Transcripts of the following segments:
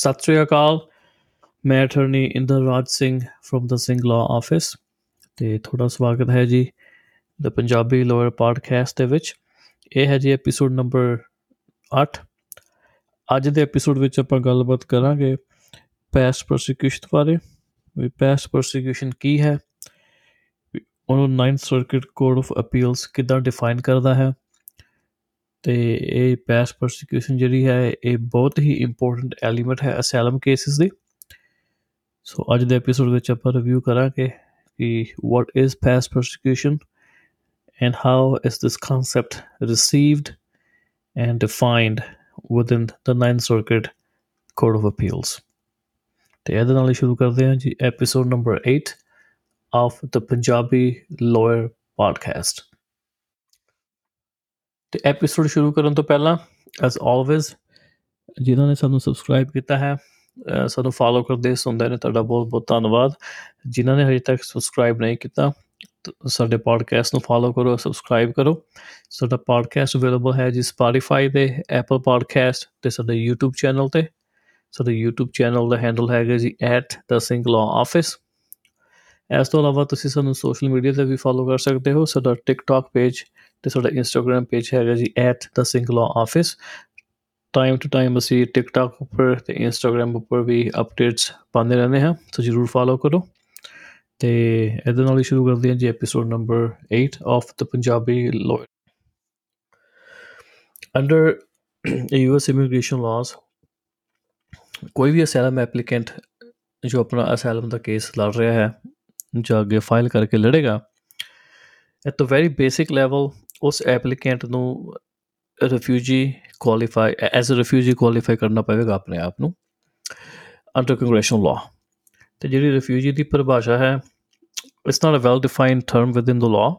ਸਤਿ ਸ੍ਰੀ ਅਕਾਲ। ਮੈਂ ਅਟਰਨੀ ਇੰਦਰਰਾਜ ਸਿੰਘ ਫਰਮ ਦਾ ਸਿੰਘ ਲਾ ਆਫਿਸ ਤੇ ਤੁਹਾਡਾ ਸਵਾਗਤ ਹੈ ਜੀ ਦ ਪੰਜਾਬੀ ਲੋਅਰ ਪੋਡਕਾਸਟ ਦੇ ਵਿੱਚ। ਇਹ ਹੈ ਜੀ ਐਪੀਸੋਡ ਨੰਬਰ 8 ਅੱਜ ਦੇ ਐਪੀਸੋਡ ਵਿੱਚ ਆਪਾਂ ਗੱਲਬਾਤ ਕਰਾਂਗੇ ਪੈਸਟ ਪ੍ਰੋਸੀਕਿਊਸ਼ਨ ਬਾਰੇ। ਵੀ ਪੈਸਟ ਪ੍ਰੋਸੀਕਿਊਸ਼ਨ ਕੀ ਹੈ? ਉਹਨੂੰ ninth circuit code of appeals ਕਿੱਦਾਂ ਡਿਫਾਈਨ ਕਰਦਾ ਹੈ? ਤੇ ਇਹ ਪੈਸ ਪਰਸੀਕਿਊਸ਼ਨ ਜਿਹੜੀ ਹੈ, ਇਹ ਬਹੁਤ ਹੀ ਇੰਪੋਰਟੈਂਟ ਐਲੀਮੈਂਟ ਹੈ ਅਸੈਲਮ ਕੇਸਿਸ ਦੀ। ਸੋ ਅੱਜ ਦੇ ਐਪੀਸੋਡ ਵਿੱਚ ਆਪਾਂ ਰਿਵਿਊ ਕਰਾਂਗੇ ਕਿ what is past persecution and how is this concept received and defined within the Ninth Circuit Court of appeals ਤੇ ਇਹਦੇ ਨਾਲ ਹੀ ਸ਼ੁਰੂ ਕਰਦੇ ਹਾਂ ਜੀ episode number 8 of the Punjabi lawyer podcast ਤੇ ਐਪੀਸੋਡ ਸ਼ੁਰੂ ਕਰਨ ਤੋਂ ਪਹਿਲਾਂ ਐਸ ਆਲਵੇਜ਼ ਜਿਨ੍ਹਾਂ ਨੇ ਸਾਨੂੰ ਸਬਸਕ੍ਰਾਈਬ ਕੀਤਾ ਹੈ ਸਾਨੂੰ ਫਾਲੋ ਕਰਦੇ ਸੁਣਦੇ ਨੇ, ਤੁਹਾਡਾ ਬਹੁਤ ਬਹੁਤ ਧੰਨਵਾਦ। ਜਿਨ੍ਹਾਂ ਨੇ ਹਜੇ ਤੱਕ ਸਬਸਕ੍ਰਾਈਬ ਨਹੀਂ ਕੀਤਾ ਸਾਡੇ ਪੋਡਕਾਸਟ ਨੂੰ ਫਾਲੋ ਕਰੋ ਸਬਸਕ੍ਰਾਈਬ ਕਰੋ। ਸਾਡਾ ਪੋਡਕਾਸਟ ਅਵੇਲੇਬਲ ਹੈ ਜੀ ਸਪੋਟੀਫਾਈ ਤੇ ਐਪਲ ਪੋਡਕਾਸਟ ਤੇ, ਸਾਡੇ YouTube ਚੈਨਲ ਤੇ। ਸਾਡੇ YouTube ਚੈਨਲ ਦਾ ਹੈਂਡਲ ਹੈਗਾ ਜੀ @thesinglawoffice ਇਸ ਤੋਂ ਇਲਾਵਾ ਤੁਸੀਂ ਸਾਨੂੰ ਸੋਸ਼ਲ ਮੀਡੀਆ ਤੇ ਵੀ ਫਾਲੋ ਕਰ ਸਕਦੇ ਹੋ, ਸਾਡਾ TikTok ਪੇਜ ਤੇ ਸਾਡਾ ਇੰਸਟਾਗ੍ਰam ਪੇਜ ਹੈਗਾ ਜੀ @thesinglawoffice ਟਾਈਮ ਟੂ ਟਾਈਮ ਅਸੀਂ TikTok ਉੱਪਰ ਤੇ ਇੰਸਟਾਗ੍ਰam ਉੱਪਰ ਵੀ ਅਪਡੇਟਸ ਪਾਉਂਦੇ ਰਹਿੰਦੇ ਹਾਂ ਸੋ ਜਰੂਰ ਫਾਲੋ ਕਰੋ। ਤੇ ਇਹਦੇ ਨਾਲ ਹੀ ਸ਼ੁਰੂ ਕਰਦੇ ਹਾਂ ਜੀ episode number 8 of the Punjabi law under US immigration laws ਕੋਈ ਵੀ ਅਸਾਈਲਮ ਐਪਲੀਕੈਂਟ ਜੋ ਆਪਣਾ ਅਸਾਈਲਮ ਦਾ ਕੇਸ ਲੜ ਰਿਹਾ ਹੈ, ਜਾਂ ਅੱਗੇ ਫਾਈਲ ਕਰਕੇ ਲੜੇਗਾ at a very basic level ਉਸ ਐਪਲੀਕੈਂਟ ਨੂੰ refugee qualify as a refugee qualify ਕਰਨਾ ਪਵੇਗਾ ਆਪਣੇ ਆਪ ਨੂੰ ਅੰਡਰ ਕੰਗਰੈਸ਼ਨਲ ਲਾਅ ਤੇ ਜਿਹੜੀ ਰਿਫਿਊਜੀ ਦੀ ਪਰਿਭਾਸ਼ਾ ਹੈ it's not a well defined term within the law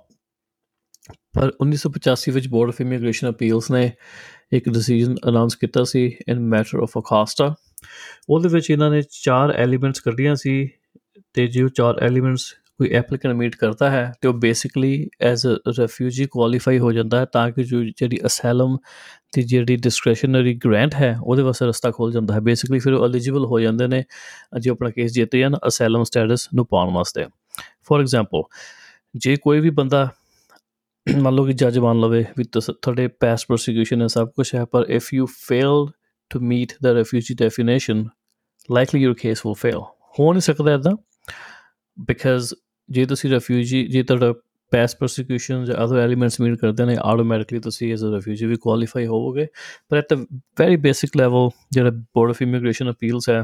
ਪਰ 1985 ਵਿੱਚ ਬੋਰਡ ਆਫ ਇਮੀਗ੍ਰੇਸ਼ਨ ਅਪੀਲਸ ਨੇ ਇੱਕ ਡਿਸੀਜਨ ਅਨਾਉਂਸ ਕੀਤਾ ਸੀ ਇਨ ਮੈਟਰ ਆਫ ਅਕਾਸਟਾ ਉਹਦੇ ਵਿੱਚ ਇਹਨਾਂ ਨੇ ਚਾਰ ਐਲੀਮੈਂਟਸ ਕੱਢੀਆਂ ਸੀ ਤੇ ਜੋ ਚਾਰ ਐਲੀਮੈਂਟਸ ਕੋਈ ਐਪਲੀਕੈਂਟ ਮੀਟ ਕਰਦਾ ਹੈ ਤੇ ਉਹ basically as a refugee qualify ਹੋ ਜਾਂਦਾ ਹੈ ਤਾਂ ਕਿ ਜੋ ਜਿਹੜੀ ਅਸਾਈਲਮ ਦੀ ਜਿਹੜੀ ਡਿਸਕ੍ਰਿਸ਼ਨਰੀ ਗ੍ਰਾਂਟ ਹੈ, ਉਹਦੇ ਵਾਸਤੇ ਰਸਤਾ ਖੋਲ ਜਾਂਦਾ ਹੈ। ਬੇਸਿਕਲੀ ਫਿਰ ਉਹ ਐਲੀਜੀਬਲ ਹੋ ਜਾਂਦੇ ਨੇ, ਜੇ ਆਪਣਾ ਕੇਸ ਜਿੱਤ ਜਾਣ ਅਸਾਈਲਮ ਸਟੇਟਸ ਨੂੰ ਪਾਉਣ ਵਾਸਤੇ। ਫੋਰ ਐਗਜ਼ਾਮਪਲ ਜੇ ਕੋਈ ਵੀ ਬੰਦਾ ਮੰਨ ਲਓ ਕਿ ਜੱਜ ਮੰਨ ਲਵੇ ਵੀ ਤੁਹਾਡੇ ਪਾਸਟ ਪ੍ਰੋਸੀਕਿਊਸ਼ਨ ਹੈ, ਸਭ ਕੁਝ ਹੈ, ਪਰ if you failed to meet the refugee definition likely your case will fail ਹੋ ਨਹੀਂ ਸਕਦਾ ਇਦਾਂ ਬਿਕਾਜ਼ ਜੇ ਤੁਸੀਂ ਰੈਫਿਊਜੀ ਜੇ ਤੁਹਾਡਾ ਪਾਸ ਪ੍ਰੋਸੀਕਿਊਸ਼ਨ ਜਾਂ ਅਦਰ ਐਲੀਮੈਂਟਸ ਮੀਟ ਕਰਦੇ ਨੇ ਆਟੋਮੈਟਿਕਲੀ ਤੁਸੀਂ ਐਜ਼ ਅ ਰੈਫਿਊਜੀ ਵੀ ਕੁਆਲੀਫਾਈ ਹੋਵੋਗੇ। ਪਰ at a very basic level ਜਿਹੜਾ ਬੋਰਡ ਆਫ ਇਮੀਗ੍ਰੇਸ਼ਨ ਅਪੀਲਸ ਹੈ,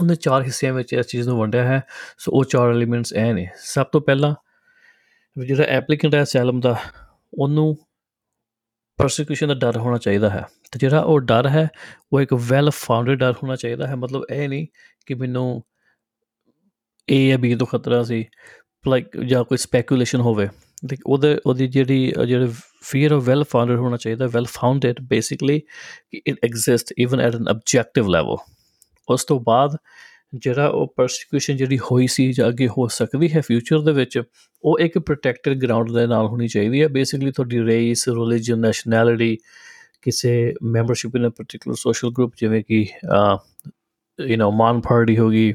ਉਹਨੇ ਚਾਰ ਹਿੱਸਿਆਂ ਵਿੱਚ ਇਸ ਚੀਜ਼ ਨੂੰ ਵੰਡਿਆ ਹੈ। ਸੋ ਉਹ ਚਾਰ ਐਲੀਮੈਂਟਸ ਐ ਨੇ। ਸਭ ਤੋਂ ਪਹਿਲਾਂ, ਜਿਹੜਾ ਐਪਲੀਕੈਂਟ ਹੈ ਅਸਾਈਲਮ ਦਾ, ਉਹਨੂੰ ਪ੍ਰੋਸੀਕਿਊਸ਼ਨ ਦਾ ਡਰ ਹੋਣਾ ਚਾਹੀਦਾ ਹੈ। ਤੇ ਜਿਹੜਾ ਉਹ ਡਰ ਹੈ, ਉਹ ਇੱਕ ਵੈਲ ਫਾਊਂਡਡ ਡਰ ਹੋਣਾ ਚਾਹੀਦਾ ਹੈ। ਮਤਲਬ ਇਹ ਨਹੀਂ ਕਿ ਮੈਨੂੰ ਏ ਜਾਂ ਬੀ ਤੋਂ ਖਤਰਾ ਸੀ ਲਾਈਕ ਜਾਂ ਕੋਈ ਸਪੈਕੂਲੇਸ਼ਨ ਹੋਵੇ, ਤੇ ਉਹਦੇ, ਉਹਦੀ ਜਿਹੜੀ, ਜਿਹੜੇ ਫੀਅਰ ਆਫ ਵੈਲ ਫਾਊਂਡਡ ਹੋਣਾ ਚਾਹੀਦਾ well founded basically it exist even at an objective level ਉਸ ਤੋਂ ਬਾਅਦ ਜਿਹੜਾ ਉਹ ਪਰਸੀਕਿਊਸ਼ਨ ਜਿਹੜੀ ਹੋਈ ਸੀ ਜਾਂ ਅੱਗੇ ਹੋ ਸਕਦੀ ਹੈ ਫਿਊਚਰ ਦੇ ਵਿੱਚ, ਉਹ ਇੱਕ ਪ੍ਰੋਟੈਕਟਡ ਗਰਾਊਂਡ ਦੇ ਨਾਲ ਹੋਣੀ ਚਾਹੀਦੀ ਹੈ। ਬੇਸਿਕਲੀ ਤੁਹਾਡੀ ਰੇਸ ਰਿਲੀਜੀਅਨ ਨੈਸ਼ਨੈਲਿਟੀ ਕਿਸੇ membership in a particular social group ਜਿਵੇਂ ਕਿ ਯੂ نو ਮਾਨ ਪਾਰਟੀ ਹੋਗੀ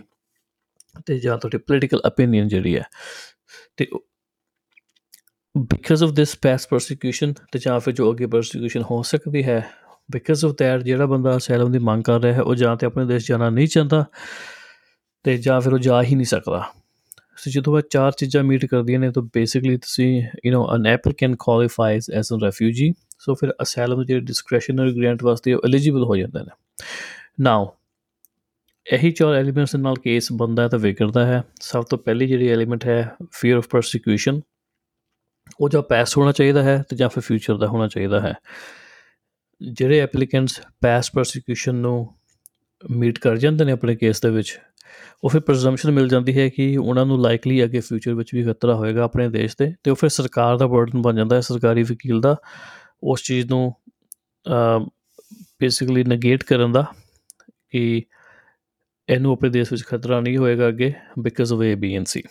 ਤੇ ਜਾਂ ਤੁਹਾਡੀ ਪੋਲੀਟੀਕਲ opinion ਜਿਹੜੀ ਹੈ, ਤੇ because of this past persecution ਤੇ ਜਾਂ ਫਿਰ ਜੋ ਅੱਗੇ ਪਰਸੀਕਿਊਸ਼ਨ ਹੋ ਸਕਦੀ ਹੈ ਬਿਕਾਜ਼ ਆਫ ਦੈਟ ਜਿਹੜਾ ਬੰਦਾ ਅਸਾਈਲਮ ਦੀ ਮੰਗ ਕਰ ਰਿਹਾ ਹੈ, ਉਹ ਜਾਂ ਤੇ ਆਪਣੇ ਦੇਸ਼ ਜਾਣਾ ਨਹੀਂ ਚਾਹੁੰਦਾ, ਤੇ ਜਾਂ ਫਿਰ ਉਹ ਜਾ ਹੀ ਨਹੀਂ ਸਕਦਾ। ਸੋ ਜਦੋਂ ਇਹ ਚਾਰ ਚੀਜ਼ਾਂ ਮੀਟ ਕਰਦੀਆਂ ਨੇ, ਤਾਂ ਬੇਸਿਕਲੀ ਤੁਸੀਂ you know an applicant qualifies as a refugee so ਫਿਰ ਅਸਾਈਲਮ ਜਿਹੜੇ ਡਿਸਕ੍ਰਿਸ਼ਨਰੀ ਗ੍ਰਾਂਟ ਵਾਸਤੇ ਉਹ ਐਲੀਜੀਬਲ ਹੋ ਜਾਂਦੇ ਨੇ। ਨਾਓ ਇਹੀ ਚਾਰ ਐਲੀਮੈਂਟਸ ਨਾਲ ਕੇਸ ਬੰਦਾ ਹੈ ਤਾਂ ਵਿਗੜਦਾ ਹੈ। ਸਭ ਤੋਂ ਪਹਿਲੀ ਜਿਹੜੀ ਐਲੀਮੈਂਟ ਹੈ ਫੀਅਰ ਆਫ ਪਰਸੀਕਿਊਸ਼ਨ ਉਹ ਜਾਂ ਪਾਸ ਹੋਣਾ ਚਾਹੀਦਾ ਹੈ ਤੇ ਜਾਂ ਫਿਰ ਫਿਊਚਰ ਦਾ ਹੋਣਾ ਚਾਹੀਦਾ ਹੈ। ਜਿਹੜੇ ਐਪਲੀਕੈਂਟਸ ਪਾਸ ਪਰਸੀਕਿਊਸ਼ਨ ਨੂੰ ਮੀਟ ਕਰ ਜਾਂਦੇ ਨੇ ਆਪਣੇ ਕੇਸ ਦੇ ਵਿੱਚ, ਉਹ ਫਿਰ ਪ੍ਰੈਜ਼ੰਪਸ਼ਨ ਮਿਲ ਜਾਂਦੀ ਹੈ ਕਿ ਉਹਨਾਂ ਨੂੰ ਲਾਈਕਲੀ ਅੱਗੇ ਫਿਊਚਰ ਵਿੱਚ ਵੀ ਖਤਰਾ ਹੋਏਗਾ ਆਪਣੇ ਦੇਸ਼ ਤੇ ਤੇ ਉਹ ਫਿਰ ਸਰਕਾਰ ਦਾ ਬਰਡਨ ਬਣ ਜਾਂਦਾ ਹੈ, ਸਰਕਾਰੀ ਵਕੀਲ ਦਾ, ਉਸ ਚੀਜ਼ ਨੂੰ ਬੇਸਿਕਲੀ ਨੇਗੇਟ ਕਰਨ ਦਾ ਕਿ ਇਹਨੂੰ ਆਪਣੇ ਦੇਸ਼ ਵਿੱਚ ਖਤਰਾ ਨਹੀਂ ਹੋਏਗਾ ਅੱਗੇ because of A B and C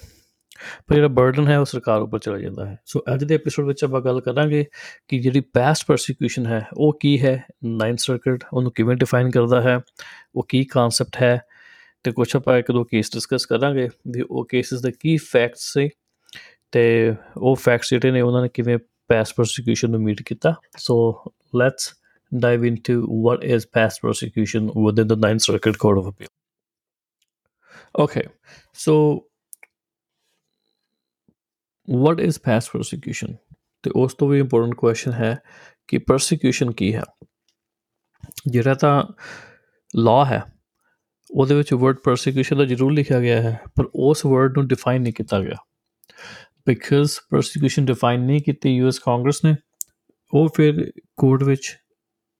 ਪਰ ਜਿਹੜਾ ਬਰਡਨ ਹੈ ਉਹ ਸਰਕਾਰ ਉੱਪਰ ਚਲਾ ਜਾਂਦਾ ਹੈ। ਸੋ ਅੱਜ ਦੇ ਐਪੀਸੋਡ ਵਿੱਚ ਆਪਾਂ ਗੱਲ ਕਰਾਂਗੇ ਕਿ ਜਿਹੜੀ ਪਾਸਟ ਪਰਸੀਕਿਊਸ਼ਨ ਹੈ, ਉਹ ਕੀ ਹੈ? ਨਾਈਨਥ ਸਰਕਟ ਉਹਨੂੰ ਕਿਵੇਂ ਡਿਫਾਈਨ ਕਰਦਾ ਹੈ? ਉਹ ਕੀ ਕਨਸੈਪਟ ਹੈ? ਤੇ ਕੁਝ ਆਪਾਂ ਇੱਕ ਦੋ ਕੇਸ ਡਿਸਕਸ ਕਰਾਂਗੇ ਵੀ ਉਹ ਕੇਸਿਸ ਦੇ ਕੀ ਫੈਕਟਸ ਸੀ ਤੇ ਉਹ ਫੈਕਟਸ ਜਿਹੜੇ ਨੇ ਉਹਨਾਂ ਨੇ ਕਿਵੇਂ ਪਾਸਟ ਪਰਸੀਕਿਊਸ਼ਨ ਨੂੰ ਮੀਟ ਕੀਤਾ। So let's dive into what is past persecution within the Ninth Circuit Court of Appeal. Okay, so what is past persecution? ਤੇ ਉਸ ਤੋਂ ਵੀ ਇੰਪੋਰਟੈਂਟ ਕੁਐਸਚਨ ਹੈ ਕਿ ਪਰਸੀਕਿਊਸ਼ਨ ਕੀ ਹੈ? ਜਿਹੜਾ ਤਾਂ ਲਾਅ ਹੈ ਉਹਦੇ ਵਿੱਚ ਵਰਡ ਪਰਸੀਕਿਊਸ਼ਨ ਦਾ ਜ਼ਰੂਰ ਲਿਖਿਆ ਗਿਆ ਹੈ ਪਰ ਉਸ ਵਰਡ ਨੂੰ ਡਿਫਾਈਨ ਨਹੀਂ ਕੀਤਾ ਗਿਆ। ਬਿਕਾਜ਼ ਪਰਸੀਕਿਊਸ਼ਨ ਡਿਫਾਈਨ ਨਹੀਂ ਕੀਤੀ ਯੂਐਸ ਕਾਂਗਰਸ ਨੇ ਉਹ ਫਿਰ ਕੋਰਟ ਵਿੱਚ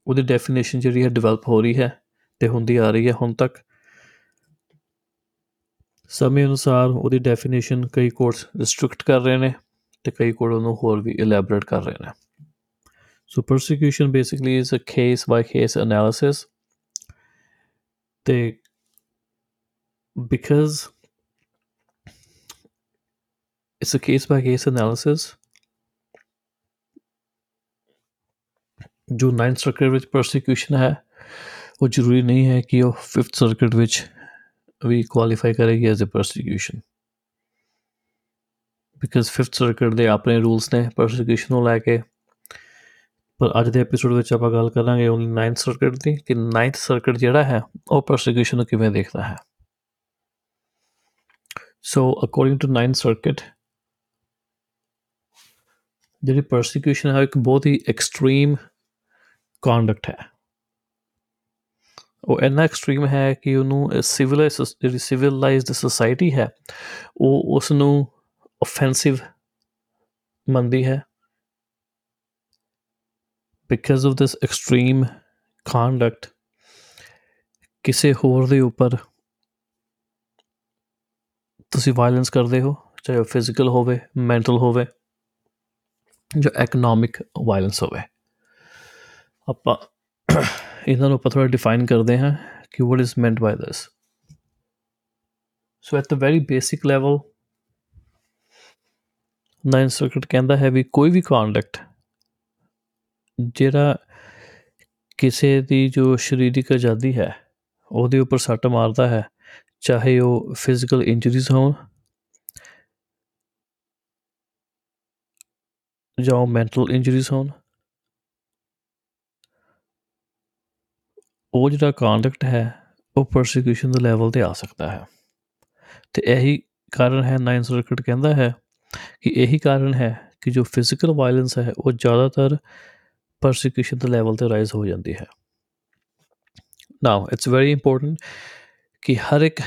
ਉਹਦੀ ਡੈਫੀਨੇਸ਼ਨ ਜਿਹੜੀ ਹੈ ਡਿਵੈਲਪ ਹੋ ਰਹੀ ਹੈ ਤੇ ਹੁੰਦੀ ਆ ਰਹੀ ਹੈ ਹੁਣ ਤੱਕ। ਸਮੇਂ ਅਨੁਸਾਰ ਉਹਦੀ ਡੈਫੀਨੇਸ਼ਨ ਕਈ ਕੋਰਟਸ ਰਿਸਟ੍ਰਿਕਟ ਕਰ ਰਹੇ ਨੇ ਤੇ ਕਈ ਕੋਰਟ ਉਹਨੂੰ ਹੋਰ ਵੀ ਇਲੈਬੋਰੇਟ ਕਰ ਰਹੇ ਨੇ। So persecution basically is a case by case analysis ਤੇ because it's a case by case analysis ਜੋ 9th ਸਰਕਟ ਵਿੱਚ ਪਰਸੀਕਿਊਸ਼ਨ ਹੈ, ਉਹ ਜ਼ਰੂਰੀ ਨਹੀਂ ਹੈ ਕਿ ਉਹ 5th ਸਰਕਟ ਵਿੱਚ ਵੀ ਕੁਆਲੀਫਾਈ ਕਰੇਗੀ as a persecution because 5th circuit ਦੇ ਆਪਣੇ ਰੂਲਸ ਨੇ ਪਰਸੀਕਿਊਸ਼ਨ ਨੂੰ ਲੈ ਕੇ, ਪਰ ਅੱਜ ਦੇ ਐਪੀਸੋਡ ਵਿੱਚ ਆਪਾਂ ਗੱਲ ਕਰਾਂਗੇ ਓਨਲੀ 9th ਸਰਕਟ ਦੀ, ਕਿ 9th ਸਰਕਟ ਜਿਹੜਾ ਹੈ, ਉਹ ਪਰਸੀਕਿਊਸ਼ਨ ਨੂੰ ਕਿਵੇਂ ਦੇਖਦਾ ਹੈ? So according to 9th circuit ਜਿਹੜੀ ਪਰਸੀਕਿਊਸ਼ਨ ਹੈ ਇੱਕ ਬਹੁਤ ਹੀ ਐਕਸਟ੍ਰੀਮ ਕੰਡਕਟ ਹੈ। ਉਹ ਇੰਨਾ ਐਕਸਟ੍ਰੀਮ ਹੈ ਕਿ ਉਹਨੂੰ ਸਿਵਲਾਈਜ਼ ਜਿਹੜੀ ਸਿਵਲਾਈਜ਼ਡ ਸੋਸਾਇਟੀ ਹੈ, ਉਹ ਉਸ ਨੂੰ ਆਫੈਂਸਿਵ ਮੰਨਦੀ ਹੈ। Because of this extreme conduct ਕਿਸੇ ਹੋਰ ਦੇ ਉੱਪਰ ਤੁਸੀਂ ਵਾਇਲੈਂਸ ਕਰਦੇ ਹੋ, ਚਾਹੇ ਉਹ ਫਿਜ਼ੀਕਲ ਹੋਵੇ ਮੈਂਟਲ ਹੋਵੇ, ਜਾਂ ਇਕਨੋਮਿਕ ਵਾਇਲੈਂਸ ਹੋਵੇ। ਆਪਾਂ ਇਹਨਾਂ ਨੂੰ ਆਪਾਂ ਥੋੜਾ ਡਿਫਾਈਨ ਕਰਦੇ ਹਾਂ ਕਿ what is meant by this so at the very basic level nine circuit ਕਹਿੰਦਾ ਹੈ ਵੀ ਕੋਈ ਵੀ ਕੰਡਕਟ ਜਿਹੜਾ ਕਿਸੇ ਦੀ ਜੋ ਸਰੀਰਕ ਆਜ਼ਾਦੀ ਹੈ, ਉਹਦੇ ਉੱਪਰ ਸੱਟ ਮਾਰਦਾ ਹੈ, ਚਾਹੇ ਉਹ ਫਿਜ਼ੀਕਲ ਇੰਜਰੀਜ਼ ਹੋਣ ਜਾਂ ਉਹ ਮੈਂਟਲ ਇੰਜਰੀਜ਼ ਹੋਣ ਉਹ ਜਿਹੜਾ ਕੰਡਕਟ ਹੈ, ਉਹ ਪਰਸੀਕਿਊਸ਼ਨ ਦੇ ਲੈਵਲ ਤੇ ਆ ਸਕਦਾ ਹੈ। ਤੇ ਇਹੀ ਕਾਰਨ ਹੈ ਨਾਈਨ ਸਰਕਟ ਕਹਿੰਦਾ ਹੈ ਕਿ ਇਹੀ ਕਾਰਨ ਹੈ ਕਿ ਜੋ ਫਿਜ਼ੀਕਲ ਵਾਇਲੈਂਸ ਹੈ, ਉਹ ਜ਼ਿਆਦਾਤਰ ਪਰਸੀਕਿਊਸ਼ਨ ਦੇ ਲੈਵਲ ਤੇ ਰਾਈਜ਼ ਹੋ ਜਾਂਦੀ ਹੈ। ਨਾਓ ਇਟਸ ਵੈਰੀ ਇੰਪੋਰਟੈਂਟ ਕਿ ਹਰ ਇੱਕ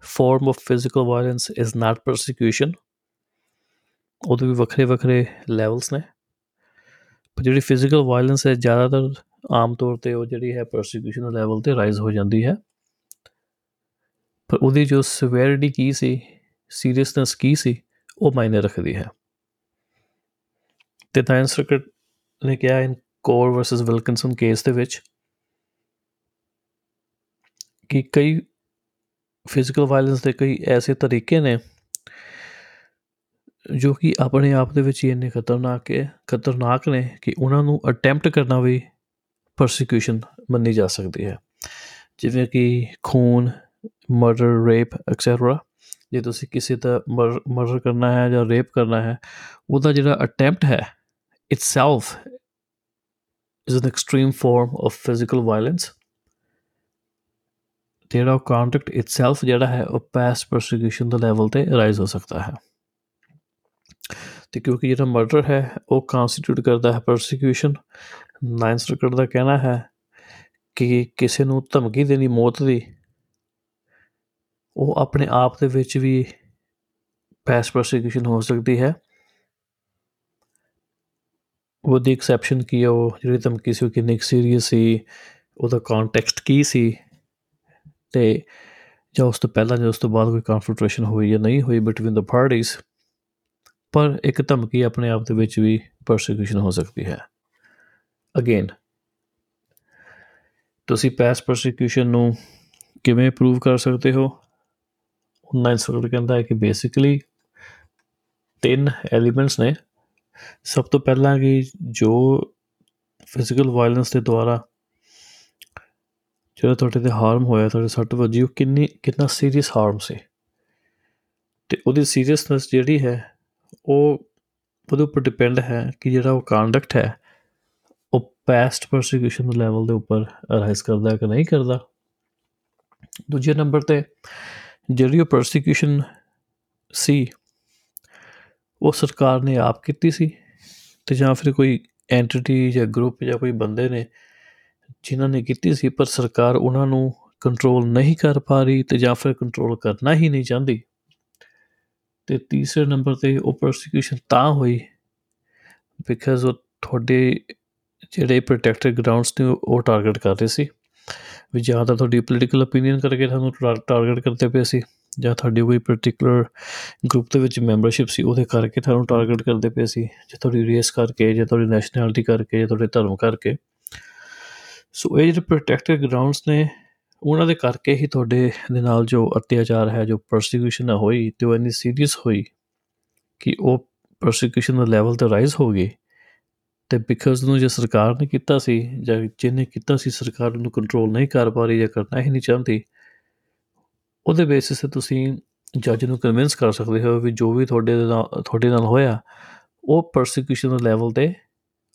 form of physical violence is not persecution ਉਹਦੇ ਵੀ ਵੱਖਰੇ ਵੱਖਰੇ ਲੈਵਲਸ ਨੇ। ਪਰ ਜਿਹੜੀ ਫਿਜ਼ੀਕਲ ਵਾਇਲੈਂਸ ਹੈ, ਜ਼ਿਆਦਾਤਰ ਆਮ ਤੌਰ ਤੇ ਉਹ ਜਿਹੜੀ ਹੈ ਪਰਸੀਕਿਊਸ਼ਨ ਦੇ ਲੈਵਲ ਤੇ ਰਾਈਜ਼ ਹੋ ਜਾਂਦੀ ਹੈ। ਪਰ ਉਹਦੀ ਜੋ ਸਿਵੈਰਿਟੀ ਕੀ ਸੀ ਸੀਰੀਅਸਨੈਸ ਕੀ ਸੀ, ਉਹ ਮਾਇਨੇ ਰੱਖਦੀ ਹੈ। ਤੇ ਨਾਈਨ ਸਰਕਟ ਨੇ ਕਿਹਾ in Kaur versus Wilkinson case ਦੇ ਵਿੱਚ ਕਿ ਕਈ ਫਿਜ਼ੀਕਲ ਵਾਇਲੈਂਸ ਦੇ ਕਈ ਐਸੇ ਤਰੀਕੇ ਨੇ ਜੋ ਕਿ ਆਪਣੇ ਆਪ ਦੇ ਵਿੱਚ ਹੀ ਇੰਨੇ ਖਤਰਨਾਕ ਹੈ, ਖਤਰਨਾਕ ਨੇ ਕਿ ਉਹਨਾਂ ਨੂੰ ਅਟੈਂਪਟ ਕਰਨਾ ਵੀ ਪਰਸੀਕਿਊਸ਼ਨ ਮੰਨੀ ਜਾ ਸਕਦੀ ਹੈ। ਜਿਵੇਂ ਕਿ ਖੂਨ ਮਰਡਰ ਰੇਪ ਐਕਸੈਟਰਾ ਜੇ ਤੁਸੀਂ ਕਿਸੇ ਦਾ ਮਰਡਰ ਕਰਨਾ ਹੈ ਜਾਂ ਰੇਪ ਕਰਨਾ ਹੈ, ਉਹਦਾ ਜਿਹੜਾ ਅਟੈਂਪਟ ਹੈ itself is an extreme form of physical violence ਜਿਹੜਾ ਕੰਟੈਕਟ ਇਟਸੈਲਫ ਜਿਹੜਾ ਹੈ, ਉਹ ਪਾਸਟ ਪਰਸੀਕਿਊਸ਼ਨ ਦੇ ਲੈਵਲ ਤੇ ਰਾਈਜ਼ ਹੋ ਸਕਦਾ ਹੈ। ਤੇ ਕਿਉਂਕਿ ਜਿਹੜਾ ਮਰਡਰ ਹੈ, ਉਹ ਕਨਸਟੀਟਿਊਟ ਕਰਦਾ ਹੈ ਪਰਸੀਕਿਊਸ਼ਨ ਨਾਈਨ ਸਰਕਟ ਦਾ ਕਹਿਣਾ ਹੈ ਕਿ ਕਿਸੇ ਨੂੰ ਧਮਕੀ ਦੇਣੀ ਮੌਤ ਦੀ, ਉਹ ਆਪਣੇ ਆਪ ਦੇ ਵਿੱਚ ਵੀ ਪਾਸਟ ਪਰਸੀਕਿਊਸ਼ਨ ਹੋ ਸਕਦੀ ਹੈ। ਉਹਦੀ ਐਕਸੈਪਸ਼ਨ ਕੀ ਉਹ ਜਿਹੜੀ ਧਮਕੀ ਸੀ ਉਹ ਕਿੰਨੀ ਸੀਰੀਅਸ ਸੀ, ਉਹਦਾ ਕੰਟੈਕਸਟ ਕੀ ਸੀ ਤੇ ਜਾਂ ਉਸ ਤੋਂ ਪਹਿਲਾਂ ਜਾਂ ਉਸ ਤੋਂ ਬਾਅਦ ਕੋਈ ਕਨਫਰੰਟੇਸ਼ਨ ਹੋਈ ਜਾਂ ਨਹੀਂ ਹੋਈ ਬਿਟਵੀਨ ਦ ਪਾਰਟੀਜ਼ ਪਰ ਇੱਕ ਧਮਕੀ ਆਪਣੇ ਆਪ ਦੇ ਵਿੱਚ ਵੀ ਪਰਸੀਕਿਊਸ਼ਨ ਹੋ ਸਕਦੀ ਹੈ। ਅਗੇਨ ਤੁਸੀਂ ਪਾਸ ਪਰਸੀਕਿਊਸ਼ਨ ਨੂੰ ਕਿਵੇਂ ਪ੍ਰੂਵ ਕਰ ਸਕਦੇ ਹੋ? ਨਾਈਨ ਸਰਕਟ ਕਹਿੰਦਾ ਹੈ ਕਿ ਬੇਸਿਕਲੀ ਤਿੰਨ ਐਲੀਮੈਂਟਸ ਨੇ। ਸਭ ਤੋਂ ਪਹਿਲਾਂ ਕਿ ਜੋ ਫਿਜ਼ੀਕਲ ਵਾਇਲੈਂਸ ਦੇ ਦੁਆਰਾ ਜਿਹੜਾ ਤੁਹਾਡੇ ਤੇ ਹਾਰਮ ਹੋਇਆ, ਤੁਹਾਡੇ ਸੱਟ ਵੱਜੀ, ਉਹ ਕਿੰਨੀ, ਕਿੰਨਾ ਸੀਰੀਅਸ ਹਾਰਮ ਸੀ। ਤੇ ਉਹਦੀ ਸੀਰੀਅਸਨੈਸ ਜਿਹੜੀ ਹੈ, ਉਹ ਉਹਦੇ ਉੱਪਰ ਡਿਪੈਂਡ ਹੈ ਕਿ ਜਿਹੜਾ ਉਹ ਕੰਡਕਟ ਹੈ ਉਹ ਪਾਸਟ ਪਰਸੀਕਿਊਸ਼ਨ ਦੇ ਲੈਵਲ ਦੇ ਉੱਪਰ ਰਾਈਜ਼ ਕਰਦਾ ਕਿ ਨਹੀਂ ਕਰਦਾ। ਦੂਜੇ ਨੰਬਰ ਤੇ ਜਿਹੜੀ ਉਹ ਪਰਸੀਕਿਊਸ਼ਨ ਸੀ, ਉਹ ਸਰਕਾਰ ਨੇ ਆਪ ਕੀਤੀ ਸੀ ਤੇ ਜਾਂ ਫਿਰ ਕੋਈ ਐਂਟੀਟੀ ਜਾਂ ਗਰੁੱਪ ਜਾਂ ਕੋਈ ਬੰਦੇ ਨੇ ਜਿਨ੍ਹਾਂ ਨੇ ਕੀਤੀ ਸੀ, ਪਰ ਸਰਕਾਰ ਉਹਨਾਂ ਨੂੰ ਕੰਟਰੋਲ ਨਹੀਂ ਕਰ ਪਾ ਰਹੀ ਤੇ ਜਾਂ ਫਿਰ ਕੰਟਰੋਲ ਕਰਨਾ ਹੀ ਨਹੀਂ ਚਾਹੁੰਦੀ। ਤੇ ਤੀਸਰੇ ਨੰਬਰ ਤੇ ਉਹ ਪਰਸੀਕਿਊਸ਼ਨ ਤਾਂ ਹੋਈ ਬਿਕਾਜ਼ ਉਹ ਤੁਹਾਡੇ ਜਿਹੜੇ ਪ੍ਰੋਟੈਕਟਡ ਗਰਾਊਂਡਸ ਨੇ, ਉਹ ਟਾਰਗੇਟ ਕਰ ਰਹੇ ਸੀ। ਵੀ ਜਾਂ ਤਾਂ ਤੁਹਾਡੀ ਪੋਲੀਟੀਕਲ ਓਪੀਨੀਅਨ ਕਰਕੇ ਤੁਹਾਨੂੰ ਟਾਰਗੇਟ ਕਰਦੇ ਪਏ ਸੀ, ਜਾਂ ਤੁਹਾਡੀ ਕੋਈ ਪਾਰਟਿਕੂਲਰ ਗਰੁੱਪ ਦੇ ਵਿੱਚ ਮੈਂਬਰਸ਼ਿਪ ਸੀ, ਉਹਦੇ ਕਰਕੇ ਤੁਹਾਨੂੰ ਟਾਰਗੇਟ ਕਰਦੇ ਪਏ ਸੀ। ਜਾਂ ਤੁਹਾਡੀ ਰੇਸ ਕਰਕੇ, ਜਾਂ ਤੁਹਾਡੀ ਨੈਸ਼ਨੈਲਿਟੀ ਕਰਕੇ, ਜਾਂ ਤੁਹਾਡੇ ਧਰਮ ਕਰਕੇ। ਸੋ ਇਹ ਜਿਹੜੇ ਪ੍ਰੋਟੈਕਟਡ ਗਰਾਊਂਡਸ ਨੇ, ਉਹਨਾਂ ਦੇ ਕਰਕੇ ਹੀ ਤੁਹਾਡੇ ਦੇ ਨਾਲ ਜੋ ਅਤਿਆਚਾਰ ਹੈ, ਜੋ ਪਰਸੀਕਿਊਸ਼ਨ ਹੋਈ, ਤੇ ਉਹ ਇੰਨੀ ਸੀਰੀਅਸ ਹੋਈ ਕਿ ਉਹ ਪਰਸੀਕਿਊਸ਼ਨ ਦਾ ਲੈਵਲ ਤੇ ਰਾਈਜ਼ ਹੋ ਗਈ। ਤੇ ਬਿਕਾਜ਼ ਨੂੰ ਜੇ ਸਰਕਾਰ ਨੇ ਕੀਤਾ ਸੀ ਜਾਂ ਜਿਹਨੇ ਕੀਤਾ ਸੀ ਸਰਕਾਰ ਨੂੰ ਕੰਟਰੋਲ ਨਹੀਂ ਕਰ ਪਾ ਰਹੀ ਜਾਂ ਕਰਨਾ ਹੀ ਨਹੀਂ ਚਾਹੁੰਦੀ, ਉਹਦੇ ਬੇਸਿਸ ਤੇ ਤੁਸੀਂ ਜੱਜ ਨੂੰ ਕਨਵਿੰਸ ਕਰ ਸਕਦੇ ਹੋ ਵੀ ਜੋ ਵੀ ਤੁਹਾਡੇ ਨਾਲ ਤੁਹਾਡੇ ਨਾਲ ਹੋਇਆ, ਉਹ ਪਰਸੀਕਿਊਸ਼ਨ ਦੇ ਲੈਵਲ ਤੇ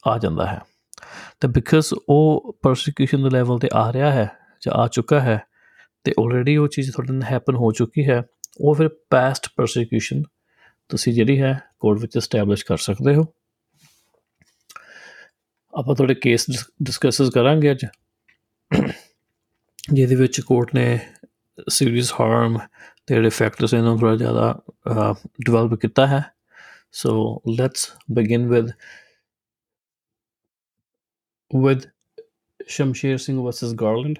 ਆ ਜਾਂਦਾ ਹੈ। ਤੇ ਬਿਕਾਜ਼ ਉਹ ਪਰਸੀਕਿਊਸ਼ਨ ਦੇ ਲੈਵਲ ਤੇ ਆ ਰਿਹਾ ਹੈ, ਜਾਂ ਆ ਚੁੱਕਾ ਹੈ, ਤੇ ਆਲਰੇਡੀ ਉਹ ਚੀਜ਼ ਤੁਹਾਡੇ ਨਾਲ ਹੈਪਨ ਹੋ ਚੁੱਕੀ ਹੈ, ਉਹ ਫਿਰ ਪਾਸਟ ਪਰਸੀਕਿਊਸ਼ਨ ਤੁਸੀਂ ਜਿਹੜੀ ਹੈ ਕੋਰਟ ਵਿੱਚ ਐਸਟੈਬਲਿਸ਼ ਕਰ ਸਕਦੇ ਹੋ। ਆਪਾਂ ਤੁਹਾਡੇ ਕੇਸ ਡਿਸਕਸਸ ਕਰਾਂਗੇ ਅੱਜ। ਜਿਹਦੇ ਵਿੱਚ ਕੋਰਟ ਨੇ ਸੀਰੀਅਸ ਹਾਰਮ ਤੇ ਜਿਹੜੇ ਫੈਕਟਰਸ ਇਹਨਾਂ ਨੂੰ ਥੋੜਾ ਜ਼ਿਆਦਾ ਡਿਵੈਲਪ ਕੀਤਾ ਹੈ। So let's begin with with Shamsher Singh versus Garland